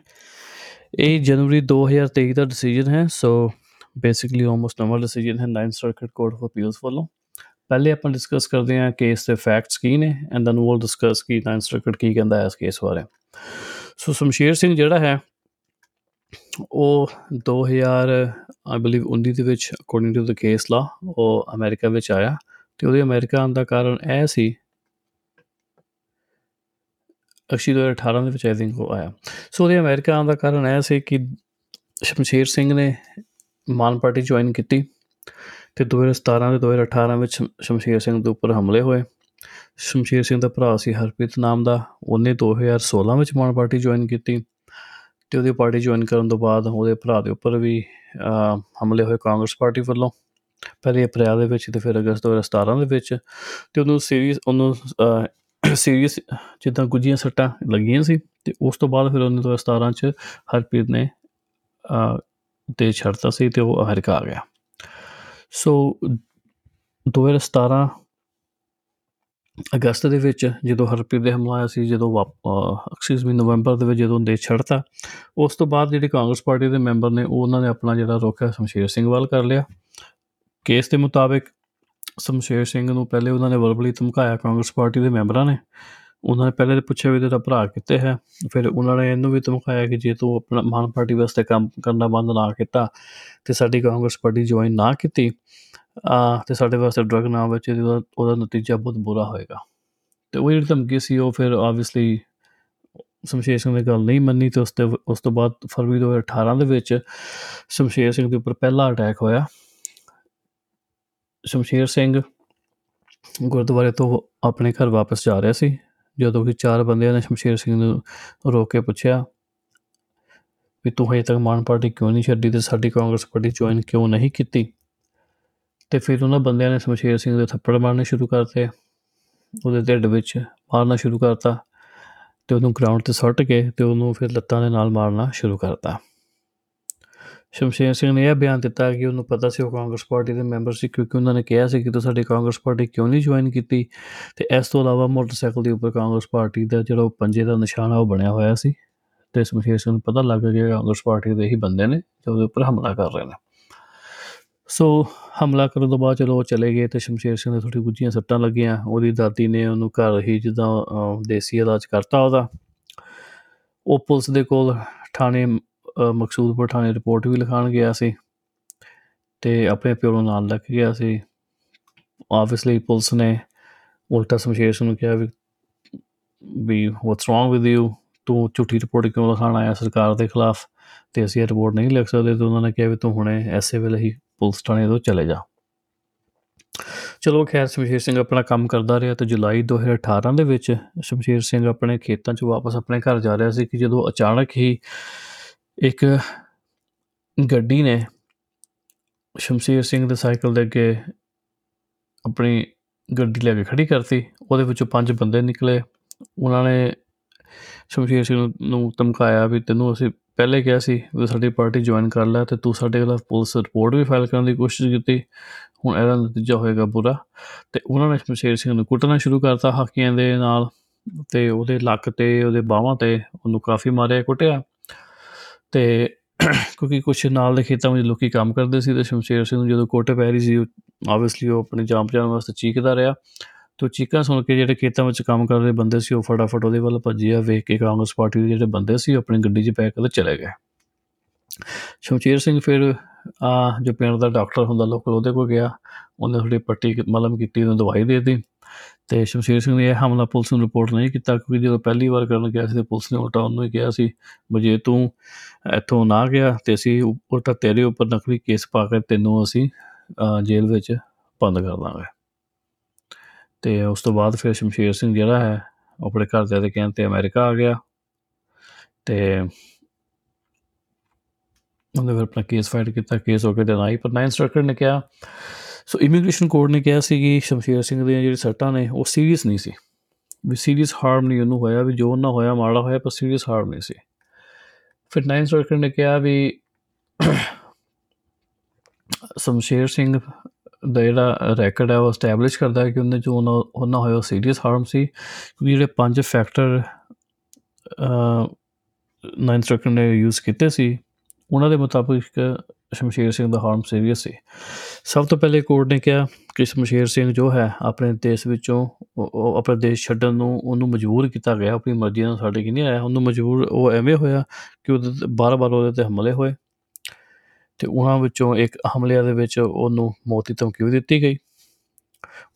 ਇਹ ਜਨਵਰੀ 2023 ਦਾ ਡਿਸੀਜਨ ਹੈ। ਸੋ ਬੇਸਿਕਲੀ ਆਲਮੋਸਟ ਨਵਾਂ ਡਿਸੀਜਨ ਹੈ 9th circuit court of appeals ਵੱਲੋਂ। ਪਹਿਲੇ ਆਪਾਂ ਡਿਸਕਸ ਕਰਦੇ ਹਾਂ ਕੇਸ ਦੇ ਫੈਕਟਸ ਕੀ ਨੇ ਐਂਡ ਦੈਨ ਵੀਲ ਡਿਸਕਸ ਕੀ 9th ਸਰਕਟ ਕੀ ਕਹਿੰਦਾ ਹੈ ਇਸ ਕੇਸ ਬਾਰੇ। ਸੋ ਸ਼ਮਸ਼ੇਰ ਸਿੰਘ ਜਿਹੜਾ ਹੈ, ਉਹ 2000 ਆਈ ਬਲੀਵ 19 ਦੇ ਵਿੱਚ ਅਕੋਰਡਿੰਗ ਟੂ ਦ ਕੇਸ ਲਾ ਉਹ ਅਮਰੀਕਾ ਵਿੱਚ ਆਇਆ ਤੇ ਉਹਦੇ ਅਮਰੀਕਾ ਆਉਣ ਦਾ ਕਾਰਨ ਇਹ ਸੀ ਅਕਸ਼ੀ 2018 ਦੇ ਵਿੱਚ ਆਈ ਥਿੰਕ ਉਹ ਆਇਆ। ਸੋ ਉਹਦੇ ਅਮਰੀਕਾ ਆਉਣ ਦਾ ਕਾਰਨ ਇਹ ਸੀ ਕਿ ਸ਼ਮਸ਼ੇਰ ਸਿੰਘ ਨੇ ਮਾਨ ਪਾਰਟੀ ਜੁਆਇਨ ਕੀਤੀ। ਤੇ 2017 ਤੇ 2018 ਵਿੱਚ ਸ਼ਮਸ਼ੇਰ ਸਿੰਘ ਦੇ ਉੱਪਰ ਹਮਲੇ ਹੋਏ। ਸ਼ਮਸ਼ੇਰ ਸਿੰਘ ਦਾ ਭਰਾ ਸੀ ਹਰਪ੍ਰੀਤ ਨਾਮ ਦਾ। ਉਹਨੇ 2016 ਵਿੱਚ ਮਾਨ ਪਾਰਟੀ ਜੁਆਇਨ ਕੀਤੀ ਤੇ ਉਹਦੀ ਪਾਰਟੀ ਜੁਆਇਨ ਕਰਨ ਤੋਂ ਬਾਅਦ ਉਹਦੇ ਭਰਾ ਦੇ ਉੱਪਰ ਵੀ ਹਮਲੇ ਹੋਏ ਕਾਂਗਰਸ ਪਾਰਟੀ ਵੱਲੋਂ। ਪਹਿਲੇ ਅਪ੍ਰੈਲ ਦੇ ਵਿੱਚ ਤੇ ਫਿਰ ਅਗਸਤ 2017 ਦੇ ਵਿੱਚ ਤੇ ਉਹਨੂੰ ਸੀਰੀਅਸ ਉਹਨੂੰ ਸੀਰੀਅਸ ਜਿੱਦਾਂ ਗੁੱਜੀਆਂ ਸੱਟਾਂ ਲੱਗੀਆਂ ਸੀ ਤੇ ਉਸ ਤੋਂ ਬਾਅਦ ਫਿਰ ਉਹਨੇ 2017 ਚ ਹਰਪ੍ਰੀਤ ਨੇ ਤੇ ਛੱਡਤਾ ਸੀ ਤੇ ਉਹ ਅਮਰੀਕਾ ਆ ਗਿਆ। ਸੋ 2017 ਅਗਸਤ ਦੇ ਵਿੱਚ ਜਦੋਂ ਹਰਪ੍ਰੀਤ ਦੇ ਹਮਲਾ ਆਇਆ ਸੀ, ਜਦੋਂ ਐਕਸਕਿਊਜ਼ ਮੀ ਨਵੰਬਰ ਦੇ ਵਿੱਚ ਜਦੋਂ ਦੇਸ਼ ਛੱਡਤਾ, ਉਸ ਤੋਂ ਬਾਅਦ ਜਿਹੜੀ ਕਾਂਗਰਸ ਪਾਰਟੀ ਦੇ ਮੈਂਬਰ ਨੇ, ਉਹ ਉਹਨਾਂ ਨੇ ਆਪਣਾ ਜਿਹੜਾ ਰੁਖ ਹੈ ਸ਼ਮਸ਼ੇਰ ਸਿੰਘ ਵੱਲ ਕਰ ਲਿਆ। ਕੇਸ ਦੇ ਮੁਤਾਬਿਕ ਸ਼ਮਸ਼ੇਰ ਸਿੰਘ ਨੂੰ ਪਹਿਲੇ ਉਹਨਾਂ ਨੇ ਵਰਬਲੀ ਧਮਕਾਇਆ ਕਾਂਗਰਸ ਪਾਰਟੀ ਦੇ ਮੈਂਬਰਾਂ ਨੇ। ਉਹਨਾਂ ਨੇ ਪਹਿਲੇ ਪੁੱਛਿਆ ਵੀ ਤੇਰਾ ਭਰਾ ਕਿੱਥੇ ਹੈ, ਫਿਰ ਉਹਨਾਂ ਨੇ ਇਹਨੂੰ ਵੀ ਧਮਕਾਇਆ ਕਿ ਜੇ ਤੂੰ ਆਪਣਾ ਮਾਨ ਪਾਰਟੀ ਵਾਸਤੇ ਕੰਮ ਕਰਨਾ ਬੰਦ ਨਾ ਕੀਤਾ ਤੇ ਸਾਡੀ ਕਾਂਗਰਸ ਪਾਰਟੀ ਜੁਆਇਨ ਨਾ ਕੀਤੀ ਆ ਤੇ ਸਾਡੇ ਵਾਸਤੇ ਡਰਗ ਨਾ ਵਿੱਚ ਉਹਦਾ ਨਤੀਜਾ ਬਹੁਤ ਬੁਰਾ ਹੋਏਗਾ। ਤੇ ਉਹ ਜਿਹੜੀ ਧਮਕੀ ਸੀ ਉਹ ਫਿਰ ਆਬਵੀਅਸਲੀ ਸ਼ਮਸ਼ੇਰ ਸਿੰਘ ਨੇ ਗੱਲ ਨਹੀਂ ਮੰਨੀ ਤੇ ਉਸ ਤੇ ਉਸ ਤੋਂ ਬਾਅਦ ਫਰਵਰੀ 2018 ਦੇ ਵਿੱਚ ਸ਼ਮਸ਼ੇਰ ਸਿੰਘ ਦੇ ਉੱਪਰ ਪਹਿਲਾ ਅਟੈਕ ਹੋਇਆ। ਸ਼ਮਸ਼ੇਰ ਸਿੰਘ ਗੁਰਦੁਆਰੇ ਤੋਂ ਆਪਣੇ ਘਰ ਵਾਪਸ ਜਾ ਰਿਹਾ ਸੀ। ਜਦੋਂ ਕਿ ਚਾਰ ਬੰਦਿਆਂ ਨੇ ਸ਼ਮਸ਼ੇਰ ਸਿੰਘ ਨੂੰ ਰੋਕ ਕੇ ਪੁੱਛਿਆ ਵੀ ਤੂੰ ਹਜੇ ਤੱਕ ਮਾਨ ਪਾਰਟੀ ਕਿਉਂ ਨਹੀਂ ਛੱਡੀ ਤੇ ਸਾਡੀ ਕਾਂਗਰਸ ਪਾਰਟੀ ਜੁਆਇਨ ਕਿਉਂ ਨਹੀਂ ਕੀਤੀ? ਤੇ ਫਿਰ ਉਹਨਾਂ ਬੰਦਿਆਂ ਨੇ ਸ਼ਮਸ਼ੇਰ ਸਿੰਘ ਦੇ ਥੱਪੜ ਮਾਰਨੇ ਸ਼ੁਰੂ ਕਰਤੇ, ਉਹਦੇ ਢਿੱਡ ਵਿੱਚ ਮਾਰਨਾ ਸ਼ੁਰੂ ਕਰਤਾ ਤੇ ਉਹਨੂੰ ਗਰਾਊਂਡ ਤੇ ਸੁੱਟ ਕੇ ਤੇ ਉਹਨੂੰ ਫਿਰ ਲੱਤਾਂ ਦੇ ਨਾਲ ਮਾਰਨਾ ਸ਼ੁਰੂ ਕਰਤਾ। ਸ਼ਮਸ਼ੇਰ ਸਿੰਘ ਨੇ ਇਹ ਬਿਆਨ ਦਿੱਤਾ ਕਿ ਉਹਨੂੰ ਪਤਾ ਸੀ ਉਹ ਕਾਂਗਰਸ ਪਾਰਟੀ ਦੇ ਮੈਂਬਰ ਸੀ ਕਿਉਂਕਿ ਉਹਨਾਂ ਨੇ ਕਿਹਾ ਸੀ ਕਿ ਤੂੰ ਸਾਡੀ ਕਾਂਗਰਸ ਪਾਰਟੀ ਕਿਉਂ ਨਹੀਂ ਜੁਆਇਨ ਕੀਤੀ? ਤੇ ਇਸ ਤੋਂ ਇਲਾਵਾ ਮੋਟਰਸਾਈਕਲ ਦੇ ਉੱਪਰ ਕਾਂਗਰਸ ਪਾਰਟੀ ਦਾ ਜਿਹੜਾ ਪੰਜੇ ਦਾ ਨਿਸ਼ਾਨ ਆ, ਉਹ ਬਣਿਆ ਹੋਇਆ ਸੀ ਤੇ ਸ਼ਮਸ਼ੇਰ ਸਿੰਘ ਨੂੰ ਪਤਾ ਲੱਗ ਗਿਆ ਕਿ ਕਾਂਗਰਸ ਪਾਰਟੀ ਦੇ ਹੀ ਬੰਦੇ ਨੇ ਜੋ ਉਹਦੇ ਉੱਪਰ ਹਮਲਾ ਕਰ ਰਹੇ ਨੇ। ਸੋ ਹਮਲਾ ਕਰਨ ਤੋਂ ਬਾਅਦ ਚਲੋ ਉਹ ਚਲੇ ਗਏ ਤੇ ਸ਼ਮਸ਼ੇਰ ਸਿੰਘ ਦੇ ਥੋੜੀ ਗੁੱਜੀਆਂ ਸੱਟਾਂ ਲੱਗੀਆਂ। ਉਹਦੀ ਦਾਦੀ ਨੇ ਉਹਨੂੰ ਘਰ ਹੀ ਜਿੱਦਾਂ ਦੇਸੀ ਇਲਾਜ ਕਰਤਾ ਉਹਦਾ। ਉਹ ਪੁਲਿਸ ਦੇ ਕੋਲ ਥਾਣੇ ਮਕਸੂਦਪੁਰ ਥਾਣੇ ਰਿਪੋਰਟ ਵੀ ਲਿਖਾਣ ਗਿਆ ਸੀ ਤੇ ਆਪਣੇ ਪਿਓ ਨੂੰ ਨਾਲ ਲੈ ਕੇ ਗਿਆ ਸੀ। ਆਬਵੀਅਸਲੀ ਪੁਲਿਸ ਨੇ ਉਲਟਾ ਸ਼ਮਸ਼ੇਰ ਸਿੰਘ ਨੂੰ ਕਿਹਾ ਵੀ ਵੀ ਵਾਟਸ ਰੋਂਗ ਵਿਦ ਯੂ ਤੂੰ ਝੂਠੀ ਰਿਪੋਰਟ ਕਿਉਂ ਲਿਖਾਣ ਆਇਆ ਸਰਕਾਰ ਦੇ ਖਿਲਾਫ? ਤੇ ਅਸੀਂ ਇਹ ਰਿਪੋਰਟ ਨਹੀਂ ਲਿਖ ਸਕਦੇ। ਤੇ ਉਹਨਾਂ ਨੇ ਕਿਹਾ ਵੀ ਤੂੰ ਹੁਣੇ ਐਸੇ ਵੇਲੇ ਹੀ ਪੁਲਿਸ ਥਾਣੇ ਤੋਂ ਚਲੇ ਜਾ। ਚਲੋ ਖੈਰ, ਸ਼ਮਸ਼ੇਰ ਸਿੰਘ ਆਪਣਾ ਕੰਮ ਕਰਦਾ ਰਿਹਾ ਤੇ ਜੁਲਾਈ 2018 ਦੇ ਵਿੱਚ ਸ਼ਮਸ਼ੇਰ ਸਿੰਘ ਆਪਣੇ ਖੇਤਾਂ 'ਚ ਵਾਪਸ ਆਪਣੇ ਘਰ ਜਾ ਰਿਹਾ ਸੀ ਕਿ ਜਦੋਂ ਅਚਾਨਕ ਹੀ ਇੱਕ ਗੱਡੀ ਨੇ ਸ਼ਮਸ਼ੇਰ ਸਿੰਘ ਦੇ ਸਾਈਕਲ ਦੇ ਅੱਗੇ ਆਪਣੀ ਗੱਡੀ ਲੈ ਕੇ ਖੜੀ ਕਰਤੀ। ਉਹਦੇ ਵਿੱਚੋਂ ਪੰਜ ਬੰਦੇ ਨਿਕਲੇ। ਉਹਨਾਂ ਨੇ ਸ਼ਮਸ਼ੇਰ ਸਿੰਘ ਨੂੰ ਧਮਕਾਇਆ ਵੀ ਤੈਨੂੰ ਅਸੀਂ ਪਹਿਲੇ ਕਿਹਾ ਸੀ ਵੀ ਸਾਡੀ ਪਾਰਟੀ ਜੁਆਇਨ ਕਰ ਲੈ ਤੇ ਤੂੰ ਸਾਡੇ ਖਿਲਾਫ ਪੁਲਿਸ ਰਿਪੋਰਟ ਵੀ ਫਾਈਲ ਕਰਨ ਦੀ ਕੋਸ਼ਿਸ਼ ਕੀਤੀ। ਹੁਣ ਇਹਦਾ ਨਤੀਜਾ ਹੋਏਗਾ ਬੁਰਾ। ਤੇ ਉਹਨਾਂ ਨੇ ਸ਼ਮਸ਼ੇਰ ਸਿੰਘ ਨੂੰ ਕੁੱਟਣਾ ਸ਼ੁਰੂ ਕਰਤਾ ਹਾਕੀਆਂ ਦੇ ਨਾਲ ਤੇ ਉਹਦੇ ਲੱਕ ਤੇ, ਉਹਦੇ ਬਾਹਾਂ ਤੇ ਉਹਨੂੰ ਕਾਫੀ ਮਾਰਿਆ, ਕੁੱਟਿਆ। ਤੇ ਕਿਉਂਕਿ ਕੁਝ ਨਾਲ ਦੇ ਖੇਤਾਂ ਵਿੱਚ ਲੋਕੀ ਕੰਮ ਕਰਦੇ ਸੀ ਤੇ ਸ਼ਮਸ਼ੇਰ ਸਿੰਘ ਨੂੰ ਜਦੋਂ ਕੋਟੇ ਪੈ ਰਹੀ ਸੀ ਆਬਵੀਅਸਲੀ ਉਹ ਆਪਣੀ ਜਾਨ ਬਚਾਉਣ ਵਾਸਤੇ ਚੀਕਦਾ ਰਿਹਾ। ਤੋ ਚੀਕਾਂ ਸੁਣ ਕੇ ਜਿਹੜੇ ਖੇਤਾਂ ਵਿੱਚ ਕੰਮ ਕਰ ਰਹੇ ਬੰਦੇ ਸੀ, ਉਹ ਫਟਾਫਟ ਉਹਦੇ ਵੱਲ ਭੱਜੇ ਆ, ਵੇਖ ਕੇ ਕਾਂਗਰਸ ਪਾਰਟੀ ਦੇ ਜਿਹੜੇ ਬੰਦੇ ਸੀ ਆਪਣੀ ਗੱਡੀ 'ਚ ਪੈਕ ਕਰਕੇ ਚਲੇ ਗਏ। ਸ਼ਮਸ਼ੇਰ ਸਿੰਘ ਫਿਰ ਆ ਜੋ ਪਿੰਡ ਦਾ ਡਾਕਟਰ ਹੁੰਦਾ, ਲੋਕਲ ਉਹਦੇ ਕੋਲ ਗਿਆ। ਉਹਨੇ ਥੋੜੀ ਪੱਟੀ ਮਲਮ ਕੀਤੀ, ਉਹਨੂੰ ਦਵਾਈ ਦੇ ਦਿੱਤੀ। ਤੇ ਸ਼ਮਸ਼ੇਰ ਸਿੰਘ ਨੇ ਇਹ ਹਮਲਾ ਪੁਲਿਸ ਨੂੰ ਰਿਪੋਰਟ ਨਹੀਂ ਕੀਤਾ ਕਿਉਂਕਿ ਜਦੋਂ ਪਹਿਲੀ ਵਾਰ ਕਰਨ ਗਿਆ ਸੀ ਤੇ ਪੁਲਿਸ ਨੇ ਉਲਟਾ ਉਹਨੂੰ ਹੀ ਕਿਹਾ ਸੀ ਜੇ ਤੂੰ ਇੱਥੋਂ ਨਾ ਗਿਆ ਤੇ ਅਸੀਂ ਉਲਟਾ ਤੇਰੇ ਉੱਪਰ ਨਕਲੀ ਕੇਸ ਪਾ ਕੇ ਤੈਨੂੰ ਅਸੀਂ ਜੇਲ੍ਹ ਵਿੱਚ ਬੰਦ ਕਰ ਦਾਂਗੇ। ਤੇ ਉਸ ਤੋਂ ਬਾਅਦ ਫਿਰ ਸ਼ਮਸ਼ੇਰ ਸਿੰਘ ਜਿਹੜਾ ਹੈ ਆਪਣੇ ਘਰਦਿਆਂ ਦੇ ਕਹਿਣ ਤੇ ਅਮਰੀਕਾ ਆ ਗਿਆ ਤੇ ਉਹਨੇ ਫਿਰ ਆਪਣਾ ਕੇਸ ਫਾਈਟ ਕੀਤਾ। ਕੇਸ ਹੋ ਕੇ ਡਿਨਾਈ ਪਰ ਨਾਈਨ ਸਰਕਲ ਨੇ ਕਿਹਾ ਸੋ ਇਮੀਗ੍ਰੇਸ਼ਨ ਕੋਰਟ ਨੇ ਕਿਹਾ ਸੀ ਕਿ ਸ਼ਮਸ਼ੇਰ ਸਿੰਘ ਦੀਆਂ ਜਿਹੜੀ ਸੱਟਾਂ ਨੇ, ਉਹ ਸੀਰੀਅਸ ਨਹੀਂ ਸੀ। ਵੀ ਸੀਰੀਅਸ ਹਾਰਮ ਨਹੀਂ ਉਹਨੂੰ ਹੋਇਆ, ਵੀ ਜੋ ਨਾ ਹੋਇਆ, ਮਾੜਾ ਹੋਇਆ, ਪਰ ਸੀਰੀਅਸ ਹਾਰਮ ਨਹੀਂ ਸੀ। ਫਿਰ ਨਾਈਨ ਸਰਕਲ ਨੇ ਕਿਹਾ ਵੀ ਸ਼ਮਸ਼ੇਰ ਸਿੰਘ ਦਾ ਜਿਹੜਾ ਰੈਕੋਰਡ ਹੈ, ਉਹ ਸਟੈਬਲਿਸ਼ ਕਰਦਾ ਹੈ ਕਿ ਉਹਨੇ ਜੋ ਉਹਨਾਂ ਹੋਇਆ ਸੀਰੀਅਸ ਹਾਰਮ ਸੀ। ਕਿਉਂਕਿ ਜਿਹੜੇ ਪੰਜ ਫੈਕਟਰ ਨਾਈਨ ਸਰਕਲ ਨੇ ਯੂਜ਼ ਕੀਤੇ ਸੀ, ਉਹਨਾਂ ਦੇ ਮੁਤਾਬਕ ਸ਼ਮਸ਼ੇਰ ਸਿੰਘ ਦਾ ਹਾਰਮ ਸੀਰੀਅਸ ਸੀ। ਸਭ ਤੋਂ ਪਹਿਲੇ ਕੋਰਟ ਨੇ ਕਿਹਾ ਕਿ ਸ਼ਮਸ਼ੇਰ ਸਿੰਘ ਜੋ ਹੈ, ਆਪਣੇ ਦੇਸ਼ ਵਿੱਚੋਂ ਉਹ ਆਪਣੇ ਦੇਸ਼ ਛੱਡਣ ਨੂੰ ਉਹਨੂੰ ਮਜਬੂਰ ਕੀਤਾ ਗਿਆ, ਆਪਣੀ ਮਰਜ਼ੀ ਨਾਲ ਸਾਡੇ ਕੀ ਨਹੀਂ ਆਇਆ। ਉਹਨੂੰ ਮਜਬੂਰ, ਉਹ ਐਵੇਂ ਹੋਇਆ ਕਿ ਉਹਦੇ ਬਾਰ-ਬਾਰ ਉਹਦੇ ਤੇ ਹਮਲੇ ਹੋਏ ਤੇ ਉਹਨਾਂ ਵਿੱਚੋਂ ਇੱਕ ਹਮਲਿਆਂ ਦੇ ਵਿੱਚ ਉਹਨੂੰ ਮੌਤ ਦੀ ਧਮਕੀ ਵੀ ਦਿੱਤੀ ਗਈ।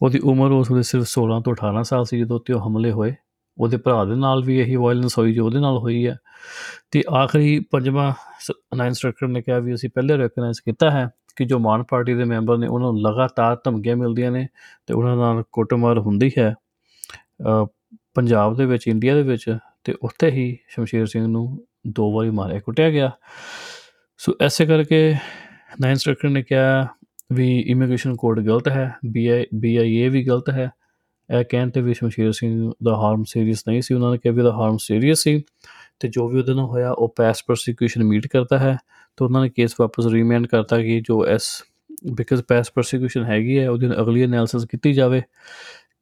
ਉਹਦੀ ਉਮਰ ਉਸ ਵੇਲੇ ਸਿਰਫ 16 ਤੋਂ 18 ਸਾਲ ਸੀ ਜਦੋਂ ਤੇ ਉਹ ਹਮਲੇ ਹੋਏ। ਉਹਦੇ ਭਰਾ ਦੇ ਨਾਲ ਵੀ ਇਹੀ ਵਾਇਲੈਂਸ ਹੋਈ ਜੋ ਉਹਦੇ ਨਾਲ ਹੋਈ ਹੈ। ਤੇ ਆਖਰੀ ਪੰਜਵਾਂ ਨਾਈਨ ਸਟ੍ਰਕਚਰ ਨੇ ਕਿਹਾ ਵੀ ਅਸੀਂ ਪਹਿਲੇ ਰੈਕਗਨਾਈਜ਼ ਕੀਤਾ ਹੈ ਕਿ ਜੋ ਮਾਨ ਪਾਰਟੀ ਦੇ ਮੈਂਬਰ ਨੇ, ਉਹਨਾਂ ਨੂੰ ਲਗਾਤਾਰ ਧਮਕੀਆਂ ਮਿਲਦੀਆਂ ਨੇ ਤੇ ਉਹਨਾਂ ਨਾਲ ਕੁੱਟਮਾਰ ਹੁੰਦੀ ਹੈ ਪੰਜਾਬ ਦੇ ਵਿੱਚ, ਇੰਡੀਆ ਦੇ ਵਿੱਚ ਤੇ ਉੱਥੇ ਹੀ ਸ਼ਮਸ਼ੀਰ ਸਿੰਘ ਨੂੰ ਦੋ ਵਾਰੀ ਮਾਰਿਆ, ਕੁੱਟਿਆ ਗਿਆ। ਸੋ ਐਸੇ ਕਰਕੇ ਨਾਈਨ ਸਟ੍ਰਕਚਰ ਨੇ ਕਿਹਾ ਵੀ ਇਮੀਗ੍ਰੇਸ਼ਨ ਕੋਡ ਗਲਤ ਹੈ ਬੀਆਈ ਬੀਆਈਏ ਵੀ ਗਲਤ ਹੈ। ਇਹ ਕਹਿਣ ਤੇ ਵੀ ਸ਼ਮਸ਼ੀਰ ਸਿੰਘ ਦਾ ਹਾਰਮ ਸੀਰੀਅਸ ਨਹੀਂ ਸੀ, ਉਹਨਾਂ ਨੇ ਕਿਹਾ ਵੀ ਦਾ ਹਾਰਮ ਸੀਰੀਅਸ ਸੀ। ਤੇ ਜੋ ਵੀ ਉਹਦੇ ਨਾਲ ਹੋਇਆ, ਉਹ ਪੈਸ ਪ੍ਰੋਸੀਕਿਊਸ਼ਨ ਮੀਟ ਕਰਦਾ ਹੈ ਤੇ ਉਹਨਾਂ ਨੇ ਕੇਸ ਵਾਪਸ ਰੀਮੈਂਡ ਕਰਤਾ ਕਿ ਜੋ ਐਸ ਬਿਕਾਜ਼ ਪੈਸ ਪ੍ਰੋਸੀਕਿਊਸ਼ਨ ਹੈਗੀ ਹੈ, ਉਹਦੀ ਅਗਲੀ ਐਨਾਲਿਸਿਸ ਕੀਤੀ ਜਾਵੇ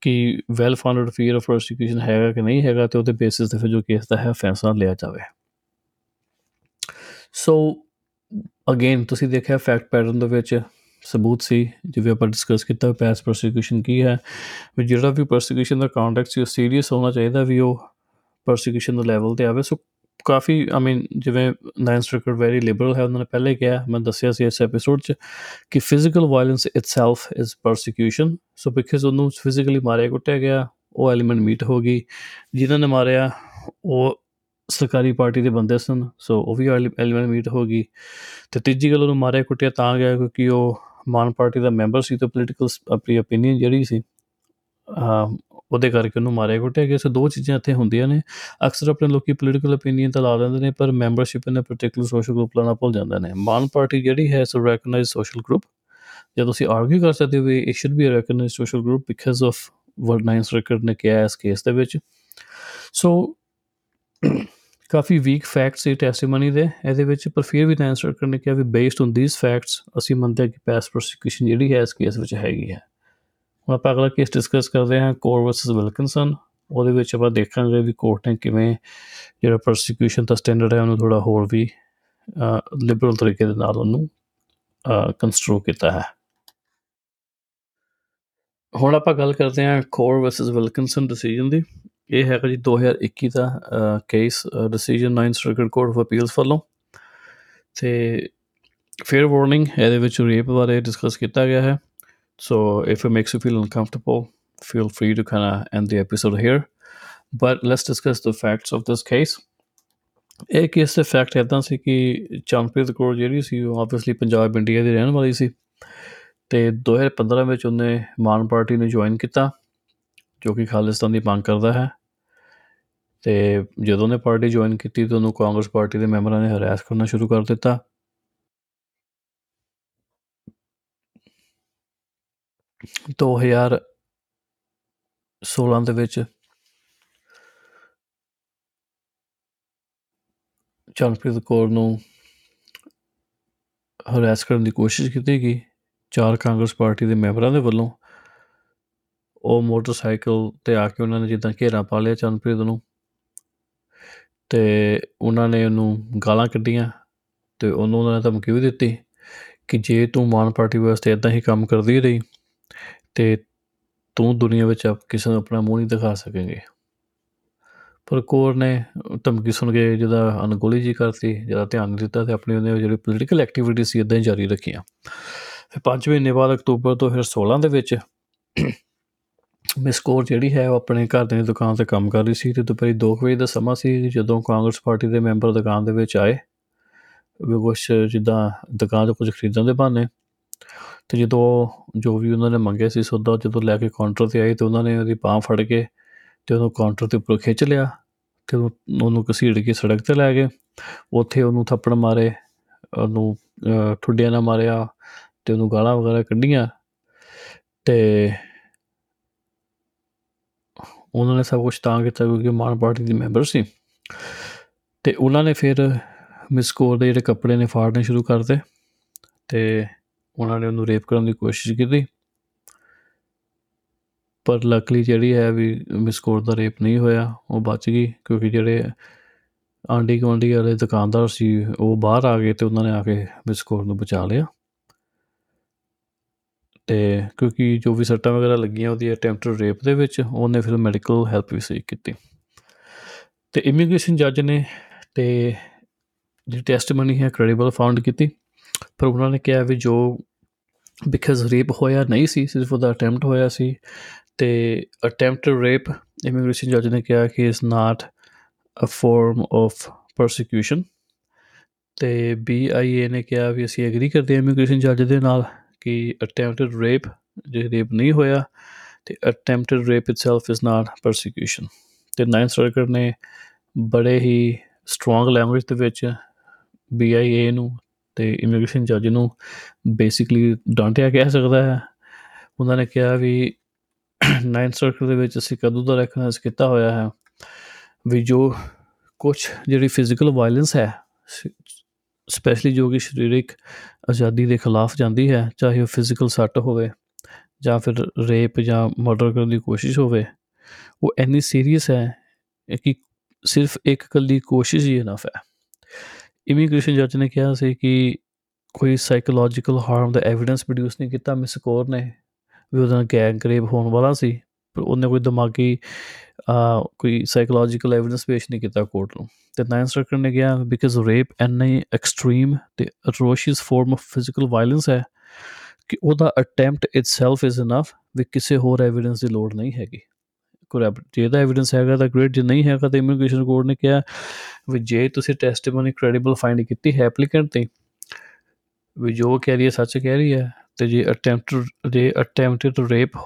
ਕਿ well founded fear of prosecution ਹੈਗਾ ਕਿ ਨਹੀਂ ਹੈਗਾ ਤੇ ਉਹਦੇ ਬੇਸਿਸ ਤੇ ਫਿਰ ਜੋ ਕੇਸ ਦਾ ਹੈ, ਫੈਸਲਾ ਲਿਆ ਜਾਵੇ। ਸੋ ਅਗੇਨ ਤੁਸੀਂ ਦੇਖਿਆ ਫੈਕਟ ਪੈਟਰਨ ਦੇ ਵਿੱਚ ਸਬੂਤ ਸੀ, ਜਿਵੇਂ ਆਪਾਂ ਡਿਸਕਸ ਕੀਤਾ ਪੈਸ ਪ੍ਰੋਸੀਕਿਊਸ਼ਨ ਕੀ ਹੈ, ਵੀ ਜਿਹੜਾ ਵੀ ਪ੍ਰੋਸੀਕਿਊਸ਼ਨ ਦਾ ਕੰਟੈਕਟ ਸੀ, ਉਹ ਸੀਰੀਅਸ ਹੋਣਾ ਚਾਹੀਦਾ ਵੀ ਉਹ ਪ੍ਰੋਸੀਕਿਊਸ਼ਨ ਦੇ ਲੈਵਲ ਤੇ ਆਵੇ ਸੋ ਕਾਫੀ ਆਈ ਮੀਨ ਜਿਵੇਂ ਨਾਈਨ ਸਟ੍ਰਿਕਟ ਵੈਰੀ ਲਿਬਰਲ ਹੈ, ਉਹਨਾਂ ਨੇ ਪਹਿਲੇ ਕਿਹਾ, ਮੈਂ ਦੱਸਿਆ ਸੀ ਇਸ ਐਪੀਸੋਡ 'ਚ ਕਿ physical violence itself is prosecution so because ਉਹਨੂੰ ਫਿਜ਼ੀਕਲੀ ਮਾਰਿਆ, ਕੁੱਟਿਆ ਗਿਆ, ਉਹ ਐਲੀਮੈਂਟ ਮੀਟ ਹੋ ਗਈ ਜਿਨ੍ਹਾਂ ਨੇ ਮਾਰਿਆ, ਉਹ ਸਰਕਾਰੀ ਪਾਰਟੀ ਦੇ ਬੰਦੇ ਸਨ ਸੋ ਉਹ ਵੀ ਐਲੀਮੈਂਟ ਮੀਟ ਹੋ ਗਈ, ਤੇ ਤੀਜੀ ਗੱਲ ਉਹਨੂੰ ਮਾਰਿਆ, ਕੁੱਟਿਆ, ਤਾਂ ਗਿਆ ਕਿਉਂਕਿ ਉਹ ਮਾਨ ਪਾਰਟੀ ਦਾ ਮੈਂਬਰ ਸੀ, ਤੇ ਪੋਲੀਟੀਕਲ ਆਪਣੀ ਓਪੀਨੀਅਨ ਜਿਹੜੀ ਸੀ ਉਹਦੇ ਕਰਕੇ ਉਹਨੂੰ ਮਾਰਿਆ। ਕੁੱਟਿਆ ਗਿਆ ਸੋ ਦੋ ਚੀਜ਼ਾਂ ਇੱਥੇ ਹੁੰਦੀਆਂ ਨੇ, ਅਕਸਰ ਆਪਣੇ ਲੋਕੀ ਪੋਲੀਟੀਕਲ ਓਪੀਨੀਅਨ ਤਾਂ ਲਾ ਦਿੰਦੇ ਨੇ, ਪਰ ਮੈਂਬਰਸ਼ਿਪ ਨੇ ਪਾਰਟਿਕੂਲਰ ਸੋਸ਼ਲ ਗਰੁੱਪ ਲਾਣਾ ਭੁੱਲ ਜਾਂਦੇ ਨੇ। ਮਾਨ ਪਾਰਟੀ ਜਿਹੜੀ ਹੈ ਸੋ ਰੈਕਗਨਾਈਜ਼ ਸੋਸ਼ਲ ਗਰੁੱਪ ਜੇ ਤੁਸੀਂ ਆਰਗੂ ਕਰ ਸਕਦੇ ਹੋ ਵੀ it should be a recognise social group because of word nines record ਨੇ ਕਿਹਾ ਇਸ ਕੇਸ ਦੇ ਵਿੱਚ। ਸੋ ਕਾਫੀ ਵੀਕ ਫੈਕਟਸ ਸੀ ਟੈਸਟੀਮਨੀ ਦੇ। ਇਹਦੇ ਵਿੱਚ ਪਰ ਫਿਰ ਵੀ ਨਾਈਨਸ ਰਿਕਾਰਡ ਨੇ ਕਿਹਾ ਵੀ ਬੇਸਡ ਔਨ ਥੀਸ ਫੈਕਟਸ ਅਸੀਂ ਮੰਨਦੇ ਕਿ ਪੈਸ ਪ੍ਰੋਸੀਕਿਊਸ਼ਨ ਜਿਹੜੀ ਹੈ, ਇਸ ਕੇਸ ਵਿੱਚ ਹੈਗੀ ਹੈ। ਹੁਣ ਆਪਾਂ ਅਗਲਾ ਕੇਸ ਡਿਸਕਸ ਕਰਦੇ ਹਾਂ ਕੋਰ ਵਰਸਸ ਵਿਲਕਿਨਸਨ ਉਹਦੇ ਵਿੱਚ ਆਪਾਂ ਦੇਖਾਂਗੇ ਵੀ ਕੋਰਟ ਨੇ ਕਿਵੇਂ ਜਿਹੜਾ ਪ੍ਰੋਸੀਕਿਊਸ਼ਨ ਦਾ ਸਟੈਂਡਰਡ ਹੈ, ਉਹਨੂੰ ਥੋੜਾ ਹੋਰ ਵੀ ਲਿਬਰਲ ਤਰੀਕੇ ਦੇ ਨਾਲ ਉਹਨੂੰ ਕੰਸਟਰੋ ਕੀਤਾ ਹੈ। ਹੁਣ ਆਪਾਂ ਗੱਲ ਕਰਦੇ ਹਾਂ ਕੋਰ ਵਰਸਸ ਵਿਲਕਿਨਸਨ ਡਿਸੀਜਨ ਦੀ। ਇਹ ਹੈਗਾ ਜੀ 2021 ਦਾ case decision 9 circuit court of appeals ਵੱਲੋਂ। ਤੇ ਫੇਅਰ ਵਾਰਨਿੰਗ ਇਹਦੇ ਵਿੱਚ ਰੇਪ ਬਾਰੇ ਡਿਸਕਸ ਕੀਤਾ ਗਿਆ ਹੈ। So if it makes you feel uncomfortable, feel free to kind of end the episode here. But let's discuss the facts of this case. ਇਹ case ਦੇ ਫੈਕਟ ਇਦਾਂ ਸੀ ਕਿ ਚੰਨਪ੍ਰੀਤ ਕੌਰ ਜਿਹੜੀ ਸੀ ਉਹ ਆਬਵੀਅਸਲੀ ਪੰਜਾਬ ਇੰਡੀਆ ਦੀ ਰਹਿਣ ਵਾਲੀ ਸੀ ਤੇ 2015 ਵਿੱਚ ਉਹਨੇ ਮਾਨ ਪਾਰਟੀ ਨੂੰ ਜੁਆਇਨ ਕੀਤਾ ਜੋ ਕਿ ਖਾਲਿਸਤਾਨ ਦੀ ਮੰਗ ਕਰਦਾ ਹੈ ਤੇ ਜਦੋਂ ਉਹਨੇ ਪਾਰਟੀ ਜੁਆਇਨ ਕੀਤੀ ਤਾਂ ਉਹਨੂੰ ਕਾਂਗਰਸ ਪਾਰਟੀ ਦੇ ਮੈਂਬਰਾਂ ਨੇ ਹਰਾਸ ਕਰਨਾ ਸ਼ੁਰੂ ਕਰ ਦਿੱਤਾ ਦੋ ਹਜ਼ਾਰ 16 ਦੇ ਵਿੱਚ ਚੰਨਪ੍ਰੀਤ ਕੌਰ ਨੂੰ ਹਰਾਸ ਕਰਨ ਦੀ ਕੋਸ਼ਿਸ਼ ਕੀਤੀ ਗਈ। ਚਾਰ ਕਾਂਗਰਸ ਪਾਰਟੀ ਦੇ ਮੈਂਬਰਾਂ ਦੇ ਵੱਲੋਂ ਉਹ ਮੋਟਰਸਾਈਕਲ ਤੇ ਆ ਕੇ ਉਹਨਾਂ ਨੇ ਜਿੱਦਾਂ ਘੇਰਾ ਪਾ ਲਿਆ ਚੰਨਪ੍ਰੀਤ ਨੂੰ ਤੇ ਉਹਨਾਂ ਨੇ ਉਹਨੂੰ ਗਾਲਾਂ ਕੱਢੀਆਂ ਤੇ ਉਹਨੂੰ ਉਹਨਾਂ ਨੇ ਧਮਕੀ ਵੀ ਦਿੱਤੀ ਕਿ ਜੇ ਤੂੰ ਮਾਨ ਪਾਰਟੀ ਵਾਸਤੇ ਇਦਾਂ ਹੀ ਕੰਮ ਕਰਦੀ ਰਹੀ ਤੇ ਤੂੰ ਦੁਨੀਆ ਵਿੱਚ ਕਿਸੇ ਨੂੰ ਆਪਣਾ ਮੂੰਹ ਨਹੀਂ ਦਿਖਾ ਸਕੇਂਗੇ। ਪਰ ਕੋਰ ਨੇ ਧਮਕੀ ਸੁਣ ਕੇ ਜਿਹਦਾ ਅਨਗੋਲੀ ਜੀ ਕਰਤੀ, ਜਿਹਦਾ ਧਿਆਨ ਨਹੀਂ ਦਿੱਤਾ ਤੇ ਆਪਣੀ ਉਹਨੇ ਜਿਹੜੀ ਪੋਲੀਟੀਕਲ ਐਕਟੀਵਿਟੀ ਸੀ ਇਦਾਂ ਹੀ ਜਾਰੀ ਰੱਖੀਆਂ। ਫਿਰ 5 ਮਹੀਨੇ ਬਾਅਦ ਅਕਤੂਬਰ 2016 ਦੇ ਵਿੱਚ ਮਿਸ ਕੋਰ ਜਿਹੜੀ ਹੈ ਉਹ ਆਪਣੇ ਘਰ ਦੀ ਦੁਕਾਨ ਤੇ ਕੰਮ ਕਰ ਰਹੀ ਸੀ ਤੇ ਦੁਪਹਿਰ 2 ਵਜੇ ਦਾ ਸਮਾਂ ਸੀ ਜਦੋਂ ਕਾਂਗਰਸ ਪਾਰਟੀ ਦੇ ਮੈਂਬਰ ਦੁਕਾਨ ਦੇ ਵਿੱਚ ਆਏ। ਉਹ ਕੁਛ ਜਿੱਦਾਂ ਦੁਕਾਨ ਤੋਂ ਕੁਝ ਖਰੀਦਣ ਦੇ ਬਹਾਨੇ ਤੇ ਜਦੋਂ ਜੋ ਵੀ ਉਹਨਾਂ ਨੇ ਮੰਗਿਆ ਸੀ ਸੌਦਾ, ਜਦੋਂ ਲੈ ਕੇ ਕਾਊਂਟਰ ਤੇ ਆਏ ਤੇ ਉਹਨਾਂ ਨੇ ਉਹਦੀ ਬਾਹ ਫੜ ਕੇ ਤੇ ਉਹਨੂੰ ਕਾਊਂਟਰ ਤੇ ਉੱਪਰ ਖਿੱਚ ਲਿਆ ਤੇ ਉਹਨੂੰ ਘਸੀੜ ਕੇ ਸੜਕ ਤੇ ਲੈ ਗਏ। ਉੱਥੇ ਉਹਨੂੰ ਥੱਪੜ ਮਾਰੇ, ਉਹਨੂੰ ਠੁੱਡਿਆਂ ਨਾਲ ਮਾਰਿਆ ਤੇ ਉਹਨੂੰ ਗਾਲਾਂ ਵਗੈਰਾ ਕੱਢੀਆਂ ਤੇ ਉਹਨਾਂ ਨੇ ਸਭ ਕੁਝ ਤਾਂ ਕੀਤਾ ਕਿਉਂਕਿ ਮਾਨ ਪਾਰਟੀ ਦੇ ਮੈਂਬਰ ਸੀ। ਤੇ ਉਹਨਾਂ ਨੇ ਫਿਰ ਮਿਸ ਕੋਰ ਦੇ ਜਿਹੜੇ ਕੱਪੜੇ ਨੇ ਫਾੜਨੇ ਸ਼ੁਰੂ ਕਰਤੇ ਤੇ ਉਹਨਾਂ ਨੇ ਉਹਨੂੰ ਰੇਪ ਕਰਨ ਦੀ ਕੋਸ਼ਿਸ਼ ਕੀਤੀ। ਪਰ ਲੱਕਲੀ ਜਿਹੜੀ ਹੈ ਵੀ ਮਿਸ ਕੋਰ ਦਾ ਰੇਪ ਨਹੀਂ ਹੋਇਆ, ਉਹ ਬਚ ਗਈ ਕਿਉਂਕਿ ਜਿਹੜੇ ਆਂਡੀ ਗਵਾਂਡੀ ਵਾਲੇ ਦੁਕਾਨਦਾਰ ਸੀ, ਉਹ ਬਾਹਰ ਆ ਗਏ ਤੇ ਉਹਨਾਂ ਨੇ ਆ ਕੇ ਮਿਸ ਕੋਰ ਨੂੰ ਬਚਾ ਲਿਆ। ਤੇ ਕਿਉਂਕਿ ਜੋ ਵੀ ਸੱਟਾਂ ਵਗੈਰਾ ਲੱਗੀਆਂ ਉਹਦੀ ਅਟੈਂਪਟਡ ਰੇਪ ਦੇ ਵਿੱਚ, ਉਹਨੇ ਫਿਰ ਮੈਡੀਕਲ ਹੈਲਪ ਵੀ ਸੀ ਕੀਤੀ। ਤੇ ਇਮੀਗ੍ਰੇਸ਼ਨ ਜੱਜ ਨੇ ਤੇ ਜਿਹੜੀ ਟੈਸਟਮਨੀ ਹੈ ਕ੍ਰੈਡੀਬਲ ਫਾਊਂਡ ਕੀਤੀ। ਪਰ ਉਹਨਾਂ ਨੇ ਕਿਹਾ ਵੀ ਜੋ ਬਿਕਾਜ਼ ਰੇਪ ਹੋਇਆ ਨਹੀਂ ਸੀ, ਸਿਰਫ ਉਹਦਾ ਅਟੈਂਪਟ ਹੋਇਆ ਸੀ ਤੇ ਅਟੈਂਪਟਡ ਰੇਪ ਇਮੀਗ੍ਰੇਸ਼ਨ ਜੱਜ ਨੇ ਕਿਹਾ ਕਿ is not a form of persecution ਤੇ ਬੀਆਈਏ ਨੇ ਕਿਹਾ ਵੀ ਅਸੀਂ ਐਗਰੀ ਕਰਦੇ ਹਾਂ ਇਮੀਗ੍ਰੇਸ਼ਨ ਜੱਜ ਦੇ ਨਾਲ ਕਿ ਅਟੈਂਪਟਡ ਰੇਪ ਜੇ ਰੇਪ ਨਹੀਂ ਹੋਇਆ ਤੇ attempted rape itself is not persecution ਤੇ ਨਾਈਨਥ ਸਰਕਟ ਨੇ ਬੜੇ ਹੀ ਸਟਰੋਂਗ ਲੈਂਗੁਏਜ ਦੇ ਵਿੱਚ ਬੀਆਈਏ ਨੂੰ ਤੇ ਇਮੀਗ੍ਰੇਸ਼ਨ ਜੱਜ ਨੂੰ ਬੇਸਿਕਲੀ ਡਾਂਟਿਆ ਕਹਿ ਸਕਦਾ ਹੈ। ਉਹਨਾਂ ਨੇ ਕਿਹਾ ਵੀ ਨਾਈਨਥ ਸਰਕਲ ਦੇ ਵਿੱਚ ਅਸੀਂ ਕਦੋਂ ਦਾ ਰੈਕਗਨਾਈਜ਼ ਕੀਤਾ ਹੋਇਆ ਹੈ? ਵੀ ਜੋ ਕੁਝ ਜਿਹੜੀ ਫਿਜ਼ੀਕਲ ਵਾਇਲੈਂਸ ਹੈ ਸਪੈਸ਼ਲੀ ਜੋ ਕਿ ਸਰੀਰਕ ਆਜ਼ਾਦੀ ਦੇ ਖਿਲਾਫ ਜਾਂਦੀ ਹੈ, ਚਾਹੇ ਉਹ ਫਿਜ਼ੀਕਲ ਸੱਟ ਹੋਵੇ ਜਾਂ ਫਿਰ ਰੇਪ ਜਾਂ ਮਰਡਰ ਕਰਨ ਦੀ ਕੋਸ਼ਿਸ਼ ਹੋਵੇ, ਉਹ ਇੰਨੀ ਸੀਰੀਅਸ ਹੈ ਕਿ ਸਿਰਫ ਇੱਕ ਕੱਲੀ ਕੋਸ਼ਿਸ਼ ਹੀ ਇਨਫ ਹੈ। ਇਮੀਗ੍ਰੇਸ਼ਨ ਜੱਜ ਨੇ ਕਿਹਾ ਸੀ ਕਿ ਕੋਈ ਸਾਈਕੋਲੋਜੀਕਲ ਹਾਰਮ ਦਾ ਐਵੀਡੈਂਸ ਪ੍ਰੋਡਿਊਸ ਨਹੀਂ ਕੀਤਾ ਮਿਸ ਕੋਰ ਨੇ, ਵੀ ਉਹਦਾ ਗੈਂਗ ਰੇਪ ਹੋਣ ਵਾਲਾ ਸੀ, ਪਰ ਉਹਨੇ ਕੋਈ ਦਿਮਾਗੀ ਕੋਈ ਸਾਈਕੋਲੋਜੀਕਲ ਐਵੀਡੈਂਸ ਪੇਸ਼ ਨਹੀਂ ਕੀਤਾ ਕੋਰਟ ਨੂੰ। ਤੇ ਨਾਈਨ ਸਰਕਲ ਨੇ ਕਿਹਾ ਬਿਕਾਜ਼ ਰੇਪ ਐਨ ਐਕਸਟ੍ਰੀਮ ਤੇ atrocious form of physical violence ਹੈ ਕਿ ਉਹਦਾ ਅਟੈਂਪਟ ਇਟਸੈਲਫ ਇਜ਼ ਇਨਫ ਵੀ ਕਿਸੇ ਹੋਰ ਐਵੀਡੈਂਸ ਦੀ ਲੋੜ ਨਹੀਂ ਹੈਗੀ। ਕੋਈ ਜੇ ਦਾ ਐਵੀਡੈਂਸ ਹੈਗਾ ਤਾਂ ਗ੍ਰੇਟ ਜੇ ਨਹੀਂ ਹੈਗਾ ਤਾਂ ਇਮੀਗ੍ਰੇਸ਼ਨ ਕੋਰਟ ਨੇ ਕਿਹਾ ਵੀ ਜੇ ਤੁਸੀਂ ਟੈਸਟੀਮੋਨੀ ਕ੍ਰੈਡੀਬਲ ਫਾਈਂਡ ਕੀਤੀ ਹੈ ਐਪਲੀਕੈਂਟ ਤੇ, ਵੀ ਜੋ ਕਹਿ ਰਹੀ ਹੈ, ਸੱਚ ਕਹਿ ਰਹੀ ਹੈ, ਤੇ ਜੇ ਅਟੈਂਪਟ ਜੇ ਅਟੈਂਪਟਡ ਰੇਪ